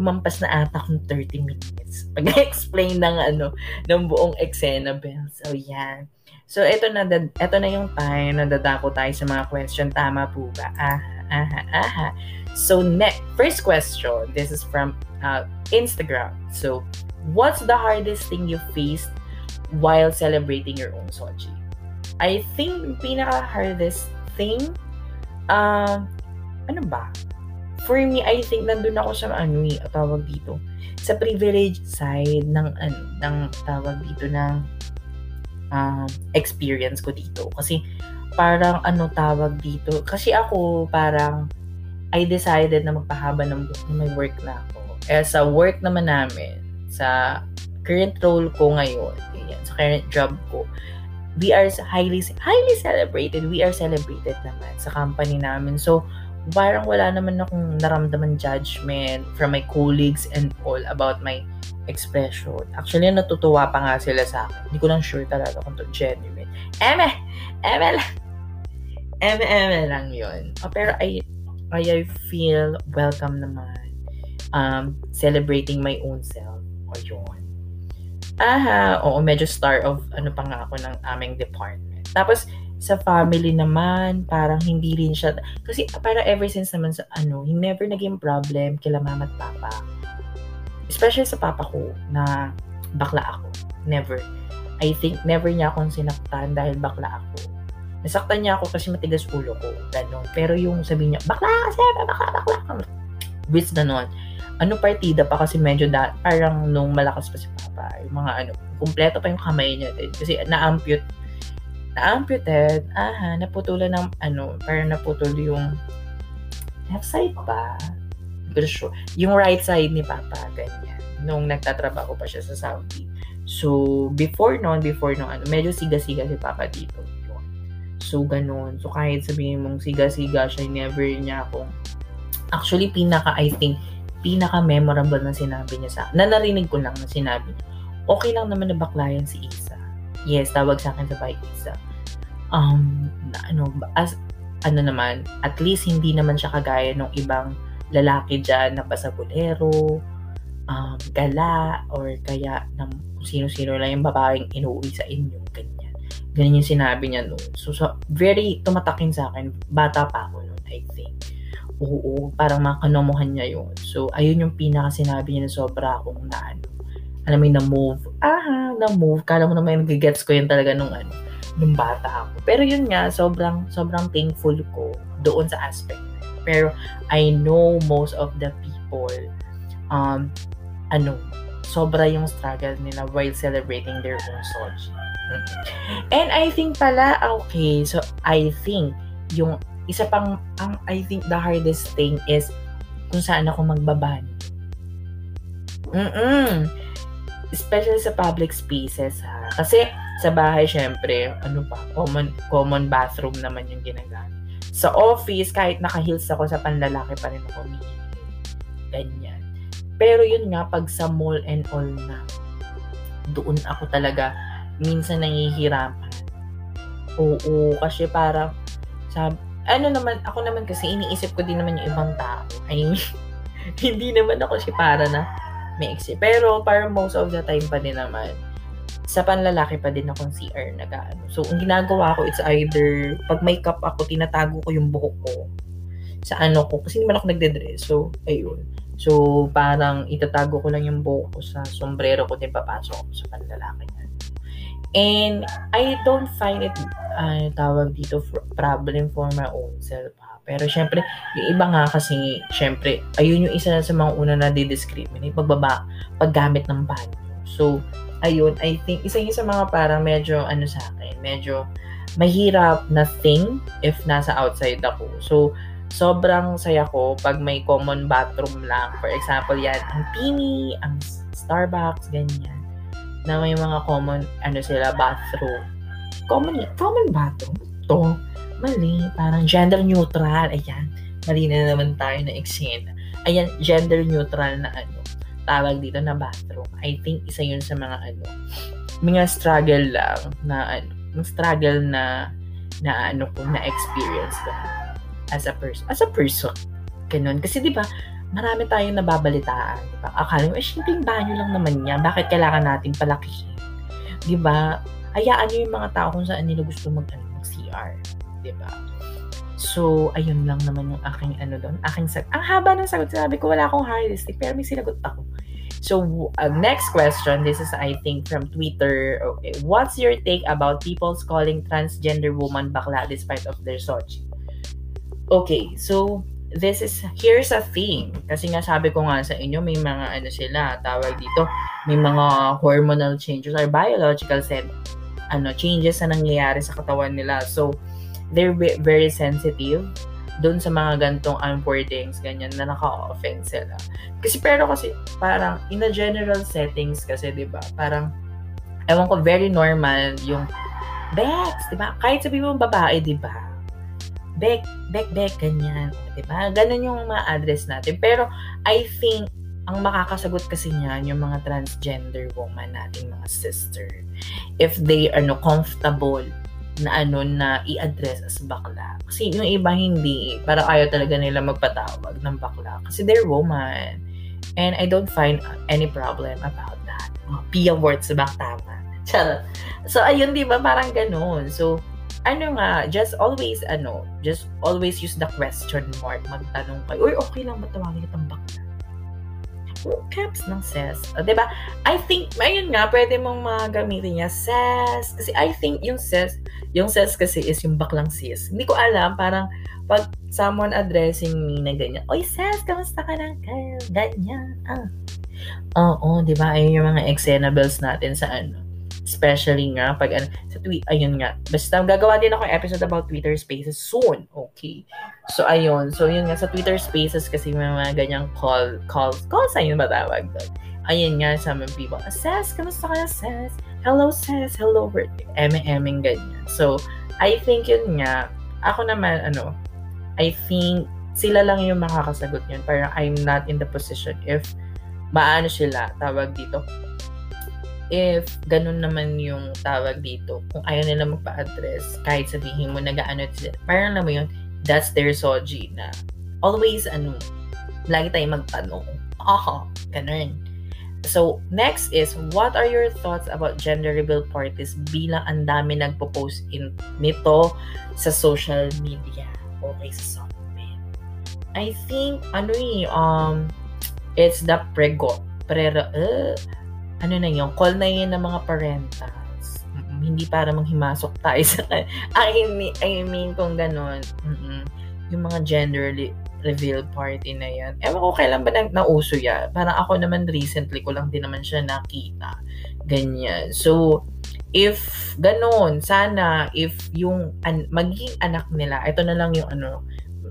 lumampas na ata kung 30 minutes. Pag-explain ng ano, ng buong eksena, Bell. So, yan. So, ito na, ito na yung time na dadako tayo sa mga question. Tama po ba? Aha, aha, aha. So, next, first question. This is from uh, Instagram. So, what's the hardest thing you faced while celebrating your own Sochi? I think pinaka-hardest thing, uh, ano ba? For me, I think nandun ako sa ano eh, tawag dito, sa privilege side ng, ano, ng tawag dito ng um, experience ko dito. Kasi, parang ano tawag dito, kasi ako parang I decided na magpahaba ng buhok may work na ako. Eh, sa work naman namin, sa current role ko ngayon, ganyan, sa current job ko, we are highly highly celebrated. We are celebrated naman sa company namin. So, parang wala naman akong naramdaman judgment from my colleagues and all about my expression. Actually, natutuwa pa nga sila sa akin. Hindi ko lang sure talaga kung to genuine. Eme! Eme lang! Eme, eme lang yun. Oh, pero I I feel welcome naman. Um, celebrating my own self. O yun. Aha, oo, medyo star of ano pa nga ako ng aming department. Tapos, sa family naman, parang hindi rin siya, kasi para ever since naman sa ano, he never naging problem kila mama at papa. Especially sa papa ko, na bakla ako. Never. I think never niya akong sinaktan dahil bakla ako Nasaktan niya ako kasi matigas ulo ko. Ganon. Pero yung sabi niya, bakla kasi, bakla, bakla. Which ganon. Ano partida pa kasi medyo da, parang nung malakas pa si Papa. Yung mga ano, kumpleto pa yung kamay niya din. Kasi na-ampute, na-amputed, aha, naputulan ng ano, parang naputol yung left side pa. Pero sure. Yung right side ni Papa, ganyan. Nung nagtatrabaho pa siya sa Saudi. So, before noon, before noon, ano, medyo siga-siga si Papa dito. So, ganun. So, kahit sabihin mong siga-siga siya, never niya akong... Actually, pinaka, I think, pinaka-memorable na sinabi niya sa na narinig ko lang na sinabi niya, okay lang naman na baklayan si Isa. Yes, tawag sa akin sa bike Isa. Um, na, ano, as, ano naman, at least hindi naman siya kagaya ng ibang lalaki dyan na pasabulero, um, gala, or kaya ng sino-sino lang yung babaeng inuwi sa inyo. Ganyan. Ganyan yung sinabi niya noon. So, so, very tumatakin sa akin. Bata pa ako noon, I think. Oo, parang makanomohan niya yun. So, ayun yung pinaka sinabi niya na sobra akong na ano. Alam mo na-move. Aha, na-move. Kala mo naman nagigets ko yun talaga nung ano, nung bata ako. Pero yun nga, sobrang, sobrang thankful ko doon sa aspect. Pero I know most of the people, um, ano, sobra yung struggle nila while celebrating their own Sochi. And I think pala, okay, so I think yung isa pang, ang I think the hardest thing is kung saan ako magbaban. Mm-mm. Especially sa public spaces ha. Kasi sa bahay, syempre, ano pa, common, common bathroom naman yung ginagamit. Sa office, kahit naka-heels ako sa panlalaki pa rin ako Ganyan. Pero yun nga, pag sa mall and all na, doon ako talaga minsan nangihirapan. Oo, kasi parang, sab ano naman, ako naman kasi iniisip ko din naman yung ibang tao. I hindi naman ako si para na may exit. Pero parang most of the time pa din naman, sa panlalaki pa din akong CR na gaano. So, ang ginagawa ko, it's either, pag may cup ako, tinatago ko yung buhok ko sa ano ko. Kasi hindi man ako nagde-dress. So, ayun. So, parang itatago ko lang yung buhok ko sa sombrero ko din papasok sa panlalaki. And I don't find it, uh, tawag dito, problem for my own self. Ha? Pero syempre, yung iba nga kasi, syempre, ayun yung isa sa mga una na di-discriminate, pagbaba, paggamit ng banyo. So, ayun, I think, isa yung sa mga parang medyo, ano sa akin, medyo mahirap na thing if nasa outside ako. So, sobrang saya ko pag may common bathroom lang. For example, yan, ang Pini, ang Starbucks, ganyan na may mga common, ano sila, bathroom. Common, common bathroom. To, mali. Parang gender neutral. Ayan. Mali na naman tayo na eksena. Ayan, gender neutral na ano, tawag dito na bathroom. I think isa yun sa mga ano, mga struggle lang na ano, struggle na na ano ko na experience ko as a person as a person ganun kasi di ba marami tayong nababalitaan. Diba? Akala mo, eh, simpleng banyo lang naman niya. Bakit kailangan natin palakihin? Di ba? Hayaan niyo yung mga tao kung saan nila gusto mag, ano, mag-CR. Di ba? So, ayun lang naman yung aking ano doon. Aking sag Ang haba ng sagot. Sabi ko, wala akong heuristic, pero may sinagot ako. So, uh, next question. This is, I think, from Twitter. Okay. What's your take about people's calling transgender woman bakla despite of their sochi? Okay. So, this is, here's a thing. Kasi nga sabi ko nga sa inyo, may mga ano sila, tawag dito, may mga hormonal changes or biological set, ano, changes na nangyayari sa katawan nila. So, they're very sensitive doon sa mga gantong unwordings, ganyan, na naka-offend sila. Kasi pero kasi, parang, in a general settings kasi, di ba, parang, ewan ko, very normal yung, Bex, di ba? Kahit sabi mo babae, di ba? Bek, bek, bek, ganyan. Diba? Ganun yung ma-address natin. Pero, I think, ang makakasagot kasi niyan yung mga transgender woman natin, mga sister. If they are no comfortable na ano na i-address as bakla. Kasi yung iba hindi. Para ayaw talaga nila magpatawag ng bakla. Kasi they're woman. And I don't find any problem about that. Oh, Pia words ba? Tama. So, ayun, di ba? Parang ganun. So, ano nga, just always, ano, just always use the question mark. Magtanong kayo, uy, okay lang ba tawagin itong bakla? Oh, caps ng ses. Uh, ba diba? I think, ayun nga, pwede mong magamitin niya, ses. Kasi I think yung ses, yung ses kasi is yung baklang sis. Hindi ko alam, parang, pag someone addressing me na ganyan, Oy, ses, kamusta ka na? Kyle? Ganyan. Ah. Oo, di ba? Ayun yung mga exenables natin sa ano, Especially nga, pag ano, sa tweet, ayun nga. Basta gagawa din ako episode about Twitter Spaces soon. Okay. So, ayun. So, yun nga, sa Twitter Spaces kasi may mga ganyang call, calls, calls ayun ba tawag doon? Ayun nga, sa mga people, Ses, kamusta ka na, Ses? Hello, Ses. Hello, birthday. Eme-eming ganyan. So, I think yun nga, ako naman, ano, I think sila lang yung makakasagot yun. Parang I'm not in the position if maano sila, tawag dito, if ganun naman yung tawag dito, kung ayaw nila magpa-address, kahit sabihin mo nag-ano sila, parang alam mo yun, that's their soji na always, ano, lagi tayong magtanong. Aha, ganun. So, next is, what are your thoughts about gender reveal parties bilang ang dami nagpo-post in, nito sa social media? Okay, sa something. I think, ano eh, um, it's the prego, prero, uh, ano na yung call na yun ng mga parentals. Mm-mm, hindi para manghimasok tayo sa I mean, I mean kung ganun. Mm-mm, yung mga gender reveal party na yan. Ewan ko kailan ba na, nauso yan. Parang ako naman recently ko lang din naman siya nakita. Ganyan. So, if ganun, sana if yung an, magiging anak nila, ito na lang yung ano,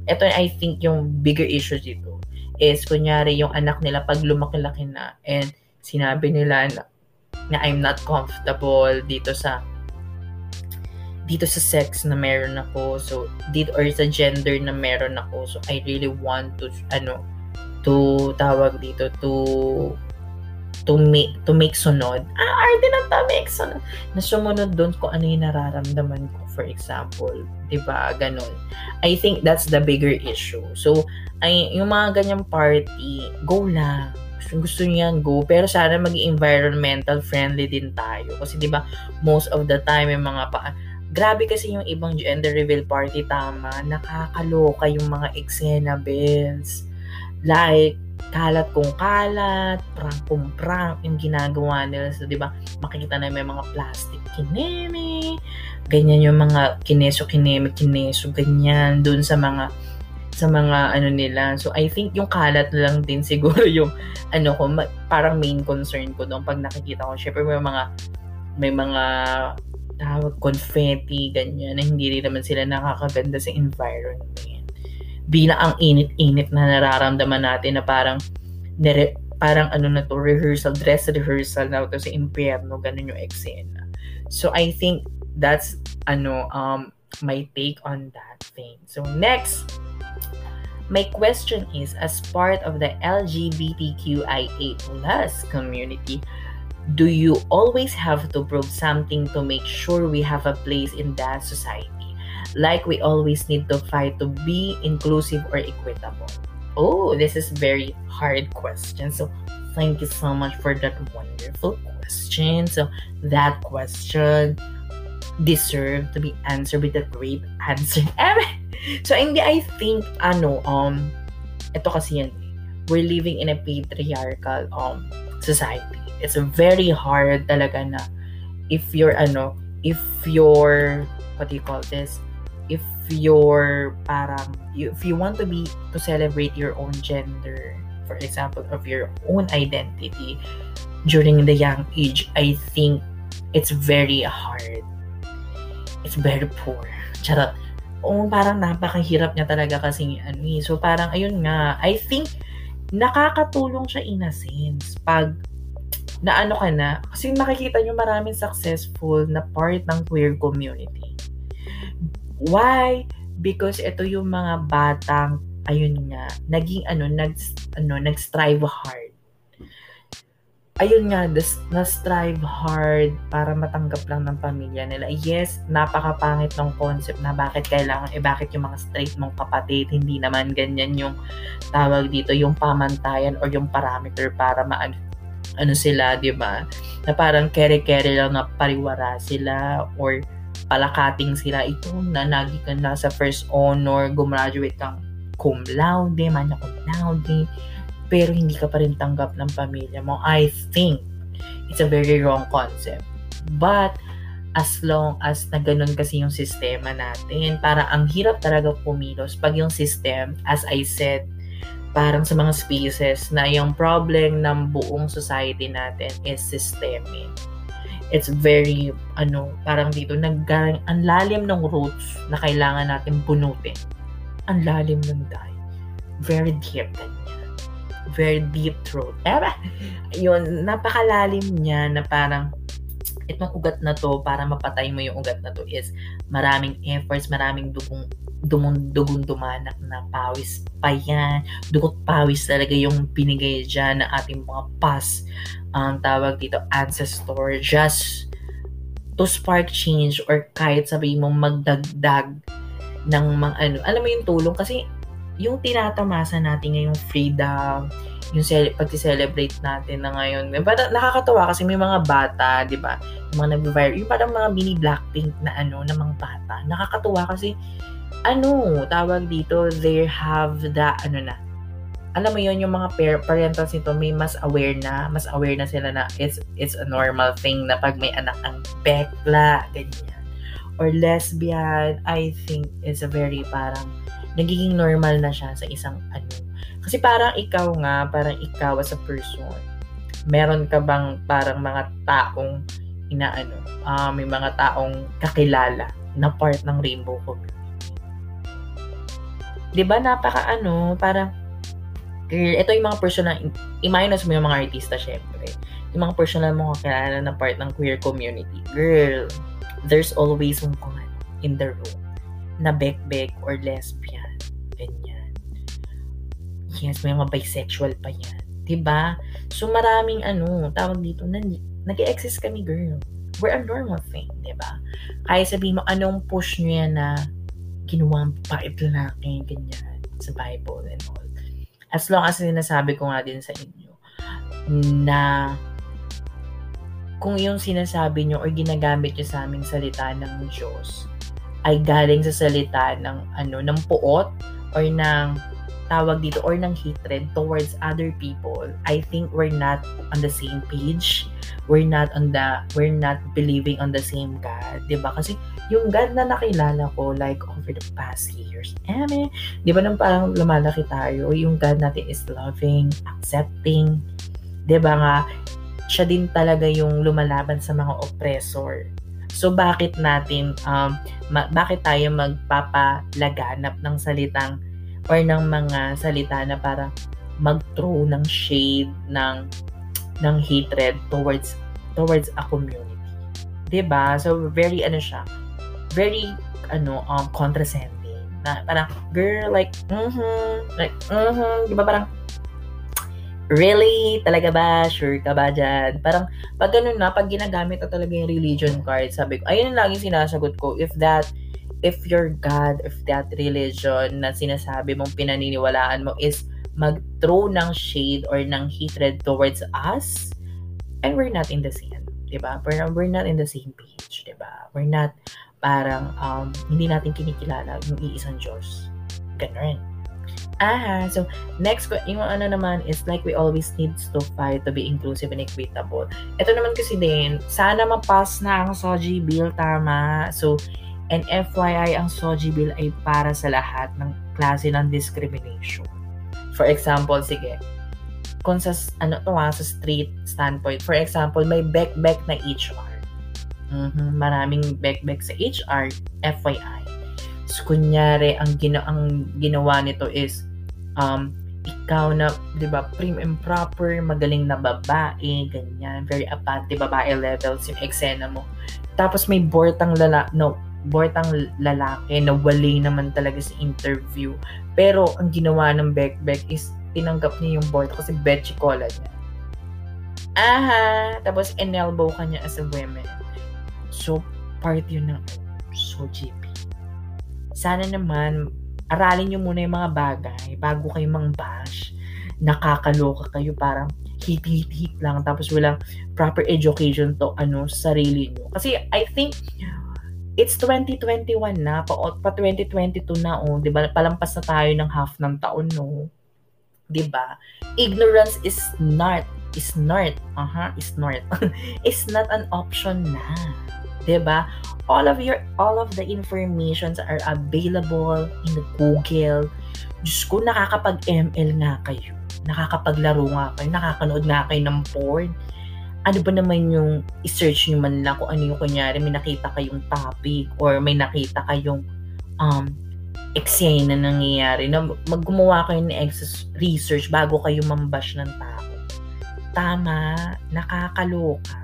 ito I think yung bigger issue dito is kunyari yung anak nila pag lumaki-laki na and sinabi nila na, na I'm not comfortable dito sa dito sa sex na meron ako. So dito or sa gender na meron ako. So I really want to ano to tawag dito to to make to make sunod. Ah arte ng to make sunod. Na sumunod doon kung ano yung nararamdaman ko for example. 'di ba ganun. I think that's the bigger issue. So ay yung mga ganyang party go lang gusto niyo yan, go. Pero sana maging environmental friendly din tayo. Kasi di ba most of the time, yung mga pa... Grabe kasi yung ibang gender reveal party, tama. Nakakaloka yung mga eksena, bells. Like, kalat kung kalat, prank kung prank, yung ginagawa nila. So, di ba, makikita na may mga plastic kineme, ganyan yung mga kineso, kineme, kineso, ganyan, dun sa mga sa mga ano nila. So, I think yung kalat lang din siguro yung ano ko, parang main concern ko doon pag nakikita ko. Syempre, may mga may mga tawag confetti, ganyan, na hindi rin naman sila nakakaganda sa environment bilang ang init-init na nararamdaman natin na parang nere, parang ano na to, rehearsal, dress rehearsal na to sa impyerno, ganun yung eksena. So, I think that's, ano, um, my take on that thing. So, next, my question is, as part of the LGBTQIA community, do you always have to prove something to make sure we have a place in that society? like we always need to fight to be inclusive or equitable? Oh, this is very hard question. So thank you so much for that wonderful question. So that question deserve to be answered with a great answer. So hindi I think ano um ito kasi yan. We're living in a patriarchal um society. It's very hard talaga na if you're ano if you're what do you call this? If you're parang if you want to be to celebrate your own gender for example of your own identity during the young age i think it's very hard. It's very poor. Charot oh parang napakahirap niya talaga kasi ano eh. so parang ayun nga i think nakakatulong siya in a sense pag na ano ka na kasi makikita nyo maraming successful na part ng queer community Why? Because ito yung mga batang ayun nga, naging ano, nag ano, nag-strive hard. Ayun nga, na-strive hard para matanggap lang ng pamilya nila. Yes, napakapangit ng concept na bakit kailangan, eh bakit yung mga straight mong kapatid, hindi naman ganyan yung tawag dito, yung pamantayan or yung parameter para ma ano sila, di ba? Na parang kere-kere lang na pariwara sila or palakating sila ito na nagi ka na sa first honor, gumraduate kang cum laude, manya cum laude, pero hindi ka pa rin tanggap ng pamilya mo. I think it's a very wrong concept. But, as long as na ganun kasi yung sistema natin, para ang hirap talaga pumilos pag yung system, as I said, parang sa mga species na yung problem ng buong society natin is systemic it's very, ano, parang dito, naggaling, ang lalim ng roots na kailangan natin bunutin. Ang lalim ng dye. Very deep niya. Very deep throat. Eba! Yun, napakalalim niya na parang, itong ugat na to, para mapatay mo yung ugat na to is maraming efforts, maraming dugong dumong dugong dumanak na pawis pa yan. Dugot pawis talaga yung binigay dyan ng ating mga past ang um, tawag dito ancestor just to spark change or kahit sabi mo magdagdag ng mga ano, alam mo yung tulong kasi yung tinatamasa natin ngayong freedom, yung cel- pag-celebrate natin na ngayon. Parang nakakatawa kasi may mga bata, di ba? Yung mga nag-viral, yung parang mga mini Blackpink na ano, na mga bata. Nakakatawa kasi, ano, tawag dito, they have the, ano na, alam mo yon yung mga par- parentals nito may mas aware na, mas aware na sila na it's, it's a normal thing na pag may anak ang bekla, ganyan. Or lesbian, I think is a very parang, nagiging normal na siya sa isang ano. Kasi parang ikaw nga, parang ikaw as a person, meron ka bang parang mga taong inaano, uh, may mga taong kakilala na part ng rainbow community. 'Di ba napaka ano, parang Girl, ito yung mga personal, i-minus mo yung mga artista, syempre. Yung mga personal mo kakilala na part ng queer community. Girl, there's always someone in the room na bek-bek or lesbian. Ganyan. Yes, may mga bisexual pa yan. Diba? So, maraming ano, tawag dito, na, nag-exist kami, girl. We're a normal thing, diba? Kaya sabihin mo, anong push nyo yan na ginawa ang pait lalaki, ganyan, sa Bible and all as long as sinasabi ko nga din sa inyo, na kung yung sinasabi nyo or ginagamit nyo sa aming salita ng Diyos ay galing sa salita ng ano ng puot or ng tawag dito or ng hatred towards other people, I think we're not on the same page. We're not on the we're not believing on the same God, 'di ba? Kasi yung God na nakilala ko like over the past years, eh, 'di ba nang parang lumalaki tayo, yung God natin is loving, accepting, 'di ba nga? Siya din talaga yung lumalaban sa mga oppressor. So bakit natin um ma- bakit tayo magpapalaganap ng salitang or ng mga salita na para mag-throw ng shade ng ng hatred towards towards a community. 'Di ba? So very ano siya, very ano um condescending. Na parang girl like mhm like mhm, 'di ba parang Really? Talaga ba? Sure ka ba dyan? Parang, pag ganun na, pag ginagamit na talaga yung religion card, sabi ko, ayun ang laging sinasagot ko, if that, if your God, if that religion na sinasabi mong pinaniniwalaan mo is mag-throw ng shade or ng hatred towards us, and we're not in the same, di ba? We're, we're not in the same page, di ba? We're not, parang, um, hindi natin kinikilala yung iisang Diyos. Ganun. Aha, so next ko, yung ano naman is like we always needs to fight to be inclusive and equitable. Ito naman kasi din, sana mapas na ang SOGI bill, tama. So, and FYI, ang SOGI bill ay para sa lahat ng klase ng discrimination. For example, sige, kung sa, ano to ha, sa street standpoint, for example, may back-back na HR. Mm-hmm, maraming back-back sa HR, FYI So, kunyari, ang, gina ang ginawa nito is, um, ikaw na, di ba, prim and proper, magaling na babae, ganyan, very apante babae levels yung eksena mo. Tapos may bortang lala, no, bortang lalaki na wali naman talaga sa interview. Pero ang ginawa ng Beck is tinanggap niya yung board kasi betchy cola niya. Aha! Tapos enelbow ka niya as a woman. So, part yun ng so GP sana naman, aralin nyo muna yung mga bagay bago kayo mang bash. Nakakaloka kayo parang hit, hit, hit lang tapos walang proper education to ano sa sarili nyo. Kasi I think it's 2021 na, pa, pa 2022 na oh, 'di ba? Palampas na tayo ng half ng taon no. 'Di ba? Ignorance is not is not, aha, uh-huh, is not. is not an option na. 'Di ba? All of your all of the informations are available in Google. Diyos ko, nakakapag-ML nga kayo. Nakakapaglaro nga kayo. Nakakanood nga kayo ng porn. Ano ba naman yung i-search nyo man lang kung ano yung kunyari may nakita kayong topic or may nakita kayong um, eksena na nangyayari na maggumawa kayo ng research bago kayo mambash ng tao. Tama, nakakaloka.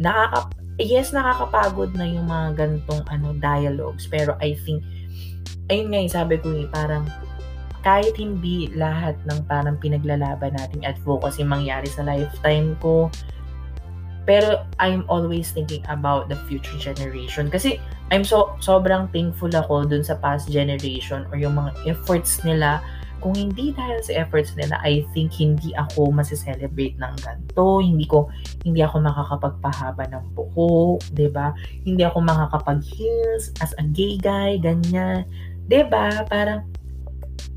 Nakaka yes, nakakapagod na yung mga gantong ano, dialogues. Pero I think, ayun nga yung sabi ko eh, parang kahit hindi lahat ng parang pinaglalaban nating advocacy mangyari sa lifetime ko, pero I'm always thinking about the future generation. Kasi I'm so sobrang thankful ako dun sa past generation or yung mga efforts nila kung hindi dahil sa efforts nila, I think hindi ako masiselebrate ng ganito. Hindi ko, hindi ako makakapagpahaba ng buhok, ba diba? Hindi ako makakapag-heels as a gay guy, ganyan. ba diba? Parang,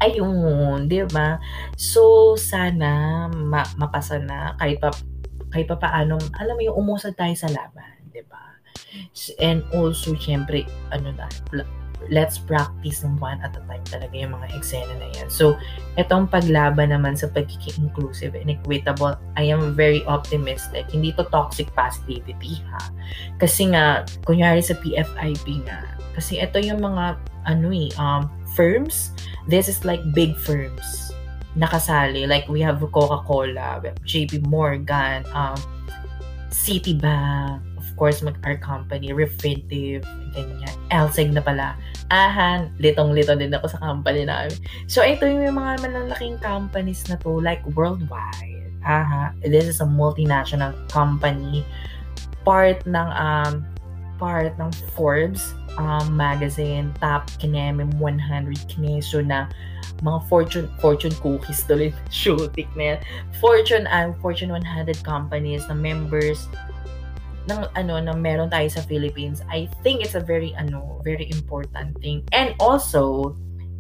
ayun, ba diba? So, sana ma- mapasa na kahit pa, kahit pa paano, alam mo yung umusad tayo sa laban, ba diba? And also, syempre, ano na, let's practice one at a time talaga yung mga eksena na yan. So, itong paglaban naman sa pagiging inclusive and equitable, I am very optimistic. Hindi to toxic positivity ha. Kasi nga, kunyari sa PFIP nga, kasi ito yung mga, ano eh, um, firms, this is like big firms nakasali. Like, we have Coca-Cola, JP Morgan, um, Citibank, course, mag our company, Refinitiv, ganyan. Elseg na pala. Ahan, litong-lito din ako sa company namin. So, ito yung mga malalaking companies na to, like worldwide. Aha, this is a multinational company. Part ng, um, part ng Forbes um, magazine, top kineme 100 kineso na mga fortune fortune cookies tuloy shooting na yan. Fortune uh, Fortune 100 companies na members ng ano na meron tayo sa Philippines. I think it's a very ano, very important thing. And also,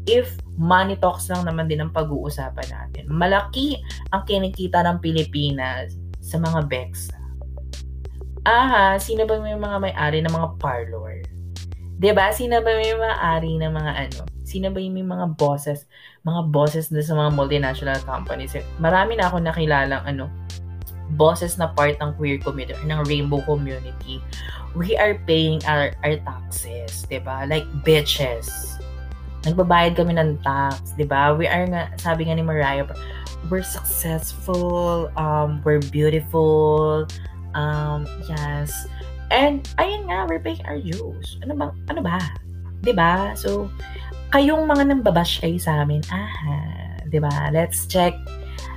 if money talks lang naman din ang pag-uusapan natin. Malaki ang kinikita ng Pilipinas sa mga BEX. Aha, sino ba may mga may-ari ng mga parlor? 'Di ba? Sino ba may may-ari ng mga ano? Sino ba yung may mga bosses, mga bosses na sa mga multinational companies? Marami na ako nakilalang ano, bosses na part ng queer community ng rainbow community, we are paying our, our taxes, ba? Like bitches. Nagbabayad kami ng tax, ba? We are nga, sabi nga ni Mariah, we're successful, um, we're beautiful, um, yes. And, ayun nga, we're paying our dues. Ano ba? Ano ba? Ba? So, kayong mga nambabash ay sa amin, di ba? Let's check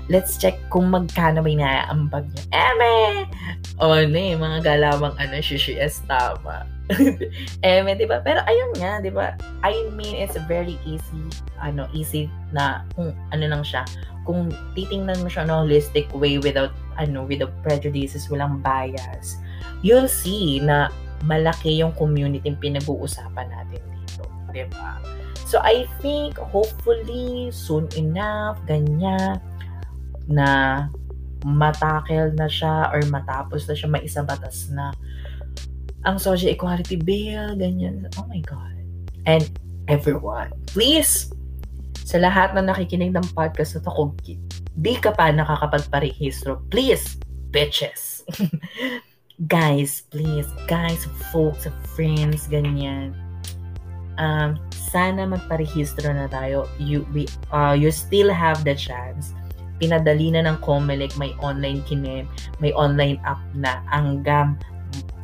let's check kung magkano may naaambag niya. Eme! O, oh, ne, mga galamang ano, shishi es tama. Eme, di ba? Pero ayun nga, di ba? I mean, it's very easy, ano, easy na, kung ano lang siya, kung titingnan mo siya no holistic way without, ano, without prejudices, walang bias, you'll see na malaki yung community yung pinag-uusapan natin dito. Di ba? So, I think, hopefully, soon enough, ganyan, na matakel na siya or matapos na siya, maisa batas na ang social equality bill, ganyan. Oh my God. And everyone, please, sa lahat na nakikinig ng podcast na to, kung di ka pa nakakapagparehistro, please, bitches. guys, please, guys, folks, friends, ganyan. Um, sana magparehistro na tayo. You, we, uh, you still have the chance pinadali na ng Comelec, may online kinem, may online app na hanggang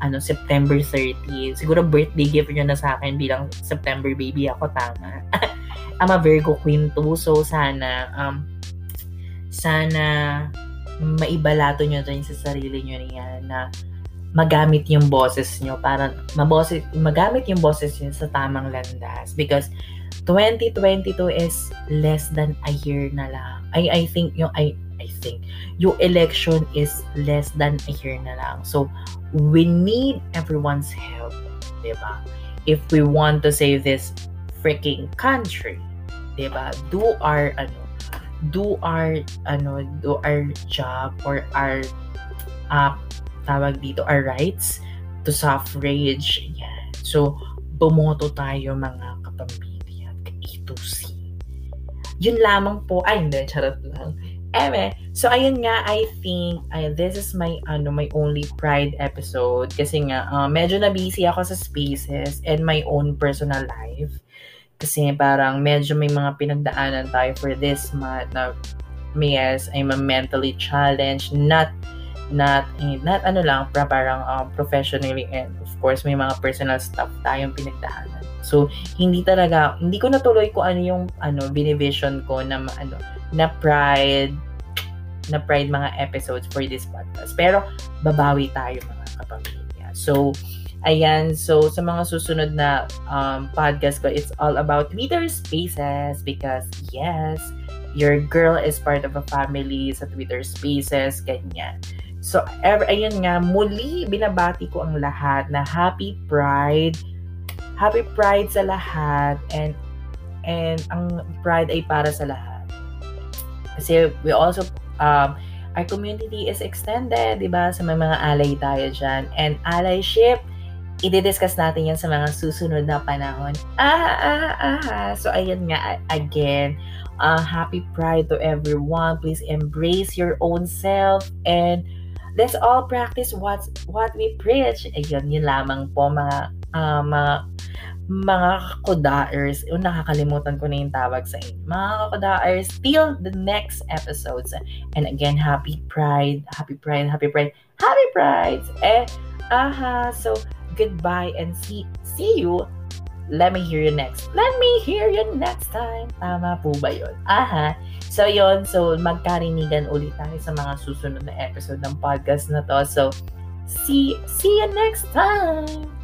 ano, September 30. Siguro birthday gift nyo na sa akin bilang September baby ako, tama. I'm a Virgo queen too, so sana, um, sana maibalato nyo rin sa sarili nyo niya na magamit yung boses nyo para maboses, magamit yung boses nyo sa tamang landas because 2022 is less than a year na lang. I, I think yung I, I think yung election is less than a year na lang. So we need everyone's help, 'di ba? If we want to save this freaking country, 'di ba? Do our ano, do our ano, do our job or our uh, tawag dito, our rights to suffrage. Yan. So, bumoto tayo mga to see. Yun lamang po. Ay, hindi. Charot lang. Eme. So, ayun nga, I think, ay, this is my, ano, my only pride episode. Kasi nga, uh, medyo na busy ako sa spaces and my own personal life. Kasi parang medyo may mga pinagdaanan tayo for this month na yes, I'm a mentally challenged, not not not ano lang, parang um, professionally and of course may mga personal stuff tayong pinagdaanan. So, hindi talaga, hindi ko natuloy kung ano yung, ano, binivision ko na, ano, na pride, na pride mga episodes for this podcast. Pero, babawi tayo mga kapamilya. So, ayan, so, sa mga susunod na um, podcast ko, it's all about Twitter Spaces because, yes, your girl is part of a family sa Twitter Spaces, ganyan. So, ever, ayun nga, muli binabati ko ang lahat na Happy Pride Happy Pride sa lahat and and ang pride ay para sa lahat. Kasi we also um our community is extended, 'di ba? Sa may mga ally tayo diyan and allyship i-discuss natin yan sa mga susunod na panahon. Ah, ah, ah. So, ayan nga, again, uh, happy pride to everyone. Please embrace your own self and let's all practice what, what we preach. Ayun, yun lamang po mga, uh, mga mga kakodaers, yung nakakalimutan ko na yung tawag sa inyo. Mga kakodaers, till the next episodes. And again, happy Pride, happy Pride, happy Pride, happy Pride! Eh, aha, so goodbye and see, see you. Let me hear you next. Let me hear you next time. Tama po ba yun? Aha. So, yon So, magkarinigan ulit tayo sa mga susunod na episode ng podcast na to. So, see, see you next time!